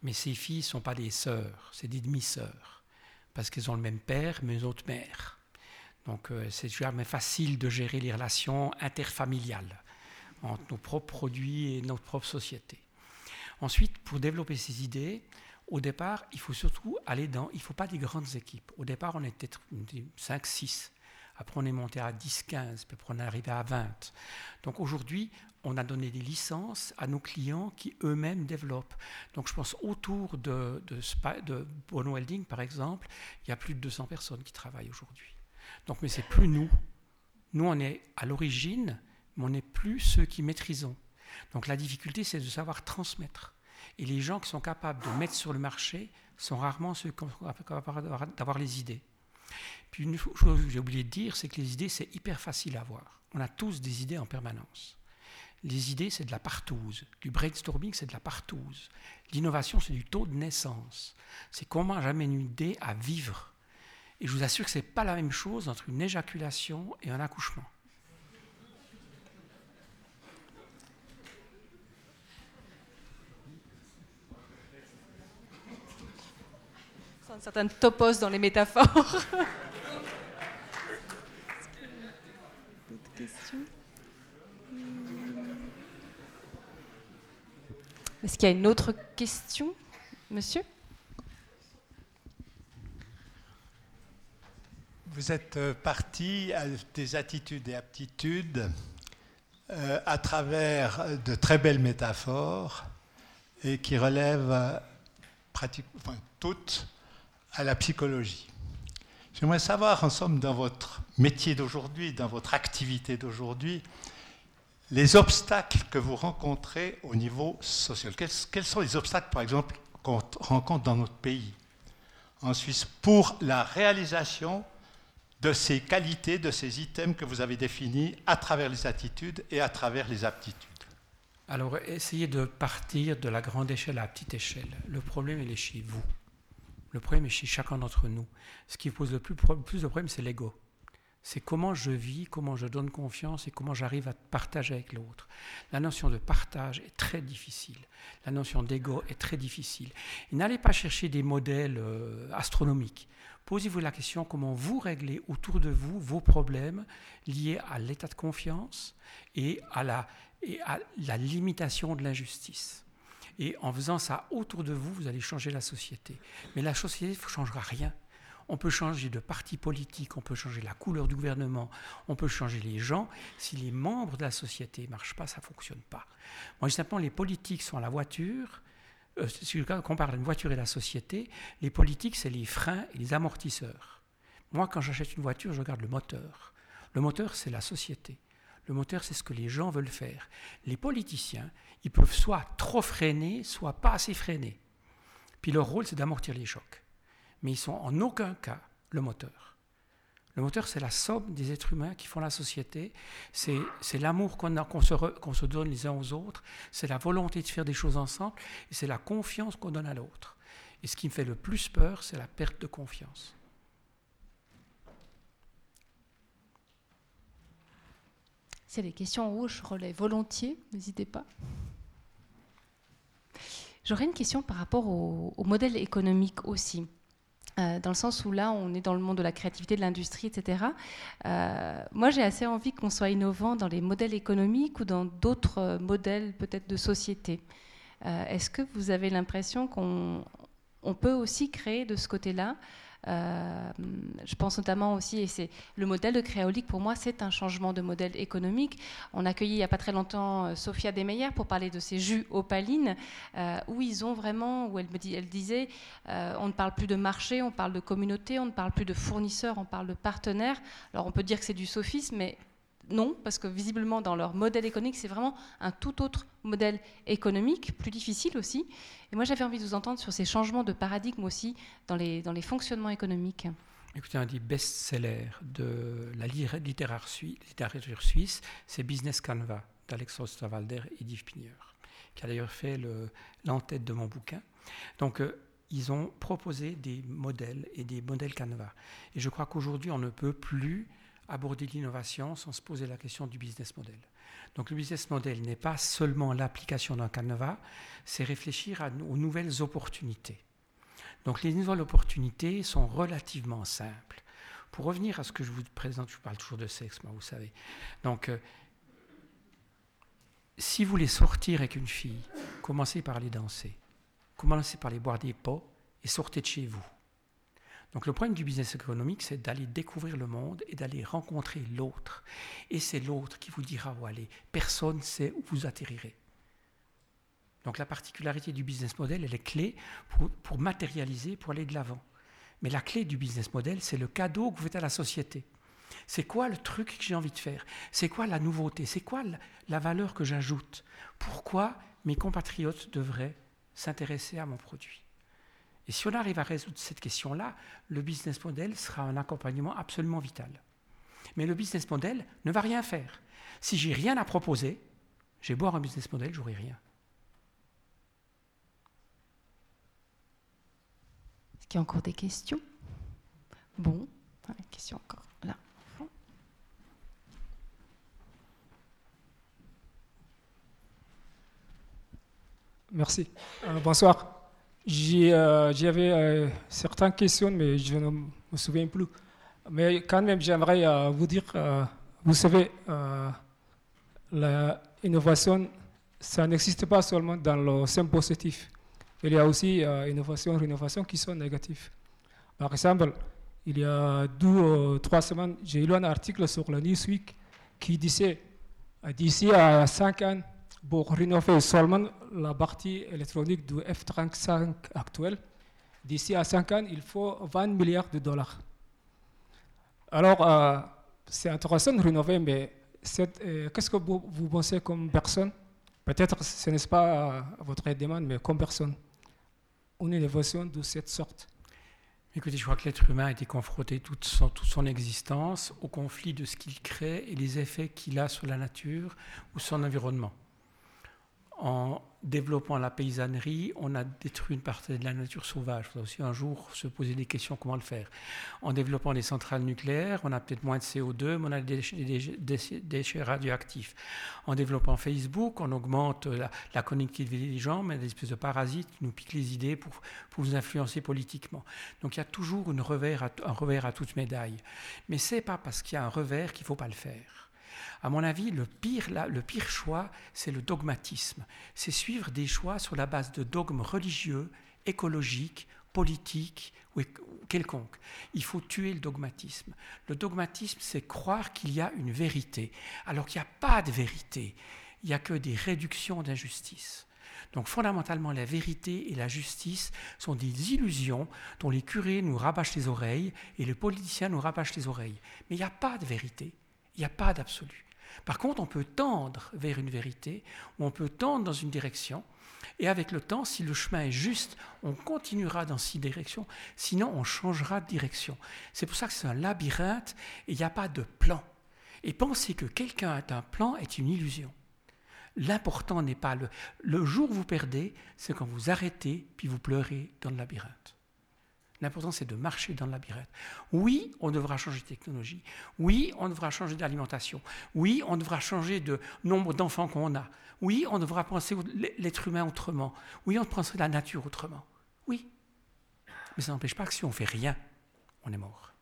Mais ces filles ne sont pas des sœurs, c'est des demi-sœurs parce qu'elles ont le même père, mais une autre mère. Donc euh, c'est jamais facile de gérer les relations interfamiliales entre nos propres produits et notre propre société. Ensuite, pour développer ces idées, au départ, il faut surtout aller dans... Il ne faut pas des grandes équipes. Au départ, on était 5-6. Après, on est monté à 10-15, puis après, on est arrivé à 20. Donc aujourd'hui, on a donné des licences à nos clients qui eux-mêmes développent. Donc je pense autour de, de, de Bono Welding, par exemple, il y a plus de 200 personnes qui travaillent aujourd'hui. Donc, mais c'est plus nous. Nous, on est à l'origine, mais on n'est plus ceux qui maîtrisons. Donc la difficulté, c'est de savoir transmettre. Et les gens qui sont capables de mettre sur le marché sont rarement ceux qui sont capables d'avoir les idées. Puis une chose que j'ai oublié de dire, c'est que les idées, c'est hyper facile à avoir. On a tous des idées en permanence. Les idées, c'est de la partouze. Du brainstorming, c'est de la partouze. L'innovation, c'est du taux de naissance. C'est comment j'amène une idée à vivre. Et je vous assure que ce n'est pas la même chose entre une éjaculation et un accouchement. une certaine topos dans les métaphores. D'autres questions Est-ce qu'il y a une autre question, monsieur? Vous êtes parti à des attitudes et aptitudes euh, à travers de très belles métaphores et qui relèvent pratiquement toutes à la psychologie. J'aimerais savoir, en somme, dans votre métier d'aujourd'hui, dans votre activité d'aujourd'hui, les obstacles que vous rencontrez au niveau social. Quels, quels sont les obstacles, par exemple, qu'on rencontre dans notre pays, en Suisse, pour la réalisation de ces qualités, de ces items que vous avez définis à travers les attitudes et à travers les aptitudes Alors, essayez de partir de la grande échelle à la petite échelle. Le problème, il est chez vous. Le problème est chez chacun d'entre nous. Ce qui pose le plus, plus de problème, c'est l'ego. C'est comment je vis, comment je donne confiance et comment j'arrive à partager avec l'autre. La notion de partage est très difficile. La notion d'ego est très difficile. N'allez pas chercher des modèles euh, astronomiques. Posez-vous la question comment vous réglez autour de vous vos problèmes liés à l'état de confiance et à la, et à la limitation de l'injustice. Et en faisant ça autour de vous, vous allez changer la société. Mais la société ne changera rien. On peut changer de parti politique, on peut changer la couleur du gouvernement, on peut changer les gens. Si les membres de la société ne marchent pas, ça ne fonctionne pas. Moi, simplement, les politiques sont à la voiture. Euh, si on compare une voiture et la société, les politiques, c'est les freins et les amortisseurs. Moi, quand j'achète une voiture, je regarde le moteur. Le moteur, c'est la société. Le moteur, c'est ce que les gens veulent faire. Les politiciens, ils peuvent soit trop freiner, soit pas assez freiner. Puis leur rôle, c'est d'amortir les chocs. Mais ils sont en aucun cas le moteur. Le moteur, c'est la somme des êtres humains qui font la société. C'est l'amour qu'on se, donne les uns aux autres. C'est la volonté de faire des choses ensemble. Et c'est la confiance qu'on donne à l'autre. Et ce qui me fait le plus peur, c'est la perte de confiance. A des questions en haut, je volontiers, n'hésitez pas. J'aurais une question par rapport au, modèle économique aussi. Euh, dans le sens où là, on est dans le monde de la créativité, de l'industrie, etc. Euh, moi, j'ai assez envie qu'on soit innovant dans les modèles économiques ou dans d'autres modèles peut-être de société. Euh, est-ce que vous avez l'impression qu'on peut aussi créer de ce côté-là? Euh, je pense notamment aussi, et c'est le modèle de Créolique, pour moi, c'est un changement de modèle économique. On a accueilli il n'y a pas très longtemps euh, Sophia Demeyer pour parler de ces jus opalines, euh, où ils ont vraiment, où elle, me dit, elle disait, on ne parle plus de marché, on parle de communauté, on ne parle plus de fournisseurs, on parle de partenaires. Alors on peut dire que c'est du sophisme, mais non, parce que visiblement dans leur modèle économique, c'est vraiment un tout autre modèle économique, plus difficile aussi. Et moi j'avais envie de vous entendre sur ces changements de paradigme aussi dans les, dans les fonctionnements économiques. Écoutez, un des best-sellers de la littérature suisse, c'est Business Canva d'Alexandre Stavalder et Yves Pigneur, qui a d'ailleurs fait l'entête de mon bouquin. Donc, euh, ils ont proposé des modèles et des modèles Canva. Et je crois qu'aujourd'hui, on ne peut plus aborder l'innovation sans se poser la question du business model. Donc le business model n'est pas seulement l'application d'un canevas, c'est réfléchir aux nouvelles opportunités. Donc les nouvelles opportunités sont relativement simples. Pour revenir à ce que je vous présente, je parle toujours de sexe, moi, vous savez. Donc, euh, si vous voulez sortir avec une fille, commencez par les danser, commencez par les boire des pots et sortez de chez vous. Donc le problème du business économique, c'est d'aller découvrir le monde et d'aller rencontrer l'autre. Et c'est l'autre qui vous dira où aller. Personne ne sait où vous atterrirez. Donc la particularité du business model, elle est clé pour, pour matérialiser, pour aller de l'avant. Mais la clé du business model, c'est le cadeau que vous faites à la société. C'est quoi le truc que j'ai envie de faire? C'est quoi la nouveauté? C'est quoi la valeur que j'ajoute? Pourquoi mes compatriotes devraient s'intéresser à mon produit? Et si on arrive à résoudre cette question-là, le business model sera un accompagnement absolument vital. Mais le business model ne va rien faire. Si j'ai rien à proposer, j'ai beau un business model, j'aurai rien. Est-ce qu'il y a encore des questions? Bon, une question encore là. Merci. Euh, bonsoir. Euh, j'avais euh, certaines questions, mais je ne me souviens plus. Mais quand même, j'aimerais euh, vous dire, vous savez, l'innovation, ça n'existe pas seulement dans le sens positif. Il y a aussi innovation, rénovation qui sont négatives. Par exemple, il y a deux ou trois semaines, j'ai lu un article sur le Newsweek qui disait, d'ici à cinq ans, pour rénover seulement la partie électronique du F-35 actuel, d'ici à 5 ans, il faut 20 milliards de dollars. Alors, euh, c'est intéressant de rénover, mais euh, qu'est-ce que vous, pensez comme personne? Peut-être ce n'est pas euh, votre demande, mais comme personne. Une innovation de cette sorte. Écoutez, je crois que l'être humain a été confronté toute son existence au conflit de ce qu'il crée et les effets qu'il a sur la nature ou son environnement en développant la paysannerie, on a détruit une partie de la nature sauvage. Il faut aussi un jour se poser des questions comment le faire. En développant des centrales nucléaires, on a peut-être moins de CO2, mais on a des déchets, radioactifs. En développant Facebook, on augmente la, connectivité des gens, mais des espèces de parasites qui nous piquent les idées pour, pour nous influencer politiquement. Donc il y a toujours un revers à toute médaille. Mais ce n'est pas parce qu'il y a un revers qu'il ne faut pas le faire. À mon avis, le pire, le pire choix, c'est le dogmatisme. C'est suivre des choix sur la base de dogmes religieux, écologiques, politiques ou quelconques. Il faut tuer le dogmatisme. Le dogmatisme, c'est croire qu'il y a une vérité, alors qu'il n'y a pas de vérité. Il n'y a que des réductions d'injustice. Donc fondamentalement, la vérité et la justice sont des illusions dont les curés nous rabâchent les oreilles et les politiciens nous rabâchent les oreilles. Mais il n'y a pas de vérité, il n'y a pas d'absolu. Par contre, on peut tendre vers une vérité, ou on peut tendre dans une direction, et avec le temps, si le chemin est juste, on continuera dans cette direction, sinon on changera de direction. C'est pour ça que c'est un labyrinthe, et il n'y a pas de plan. Et penser que quelqu'un a un plan est une illusion. L'important n'est pas le, le jour où vous perdez, c'est quand vous arrêtez, puis vous pleurez dans le labyrinthe. L'important, c'est de marcher dans le labyrinthe. Oui, on devra changer de technologie. Oui, on devra changer d'alimentation. Oui, on devra changer de nombre d'enfants qu'on a. Oui, on devra penser l'être humain autrement. Oui, on penser la nature autrement. Oui. Mais ça n'empêche pas que si on ne fait rien, on est mort.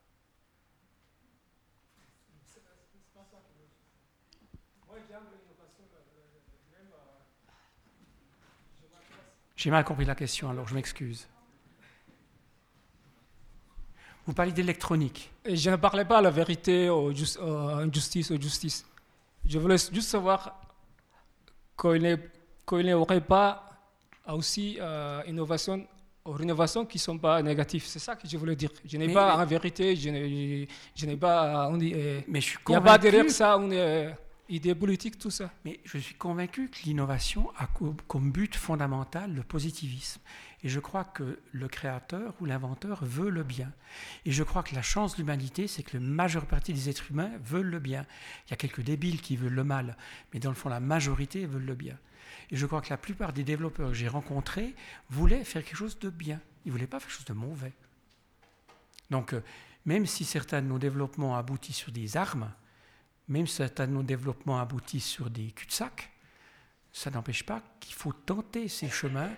J'ai mal compris la question, alors je m'excuse. Vous parlez d'électronique. Je ne parlais pas la vérité, aux injustice, aux justice. Je voulais juste savoir qu'il n'y aurait pas aussi euh, innovation rénovations qui ne sont pas négatives. C'est ça que je voulais dire. Je n'ai pas, en vérité, je n'ai pas. On euh, mais je suis Il n'y a pas derrière ça une euh, idée politique, tout ça. Mais je suis convaincu que l'innovation a comme but fondamental le positivisme. Et je crois que le créateur ou l'inventeur veut le bien. Et je crois que la chance de l'humanité, c'est que la majeure partie des êtres humains veulent le bien. Il y a quelques débiles qui veulent le mal, mais dans le fond, la majorité veulent le bien. Et je crois que la plupart des développeurs que j'ai rencontrés voulaient faire quelque chose de bien. Ils ne voulaient pas faire quelque chose de mauvais. Donc, euh, même si certains de nos développements aboutissent sur des armes, même si certains de nos développements aboutissent sur des cul-de-sac, ça n'empêche pas qu'il faut tenter ces chemins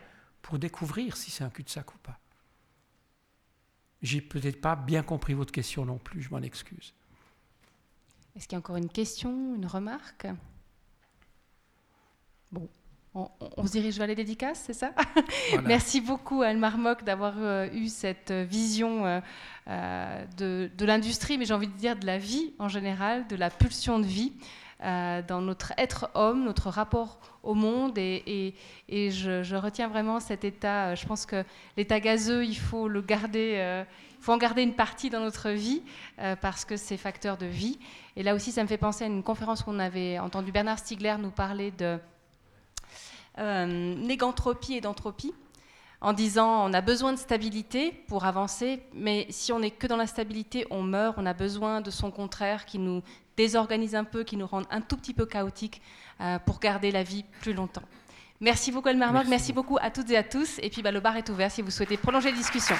pour découvrir si c'est un cul-de-sac ou pas. J'ai peut-être pas bien compris votre question non plus, je m'en excuse. Est-ce qu'il y a encore une question, une remarque? Bon, on, se dirige vers les dédicaces, c'est ça? Merci beaucoup à Elmar Mock d'avoir euh, eu cette vision euh, euh, de, de l'industrie, mais j'ai envie de dire de la vie en général, de la pulsion de vie. Euh, dans notre être homme, notre rapport au monde. Et, je, retiens vraiment cet état. Euh, je pense que l'état gazeux, il faut le garder. Euh, il faut en garder une partie dans notre vie parce que c'est facteur de vie. Et là aussi, ça me fait penser à une conférence qu'on avait entendu Bernard Stiegler nous parler de négantropie et d'entropie en disant on a besoin de stabilité pour avancer, mais si on n'est que dans la stabilité, on meurt, on a besoin de son contraire qui nous désorganise un peu, qui nous rend un tout petit peu chaotiques euh, pour garder la vie plus longtemps. Merci beaucoup Elmar Merci, Merci beaucoup à toutes et à tous. Et puis bah, le bar est ouvert si vous souhaitez prolonger la discussion.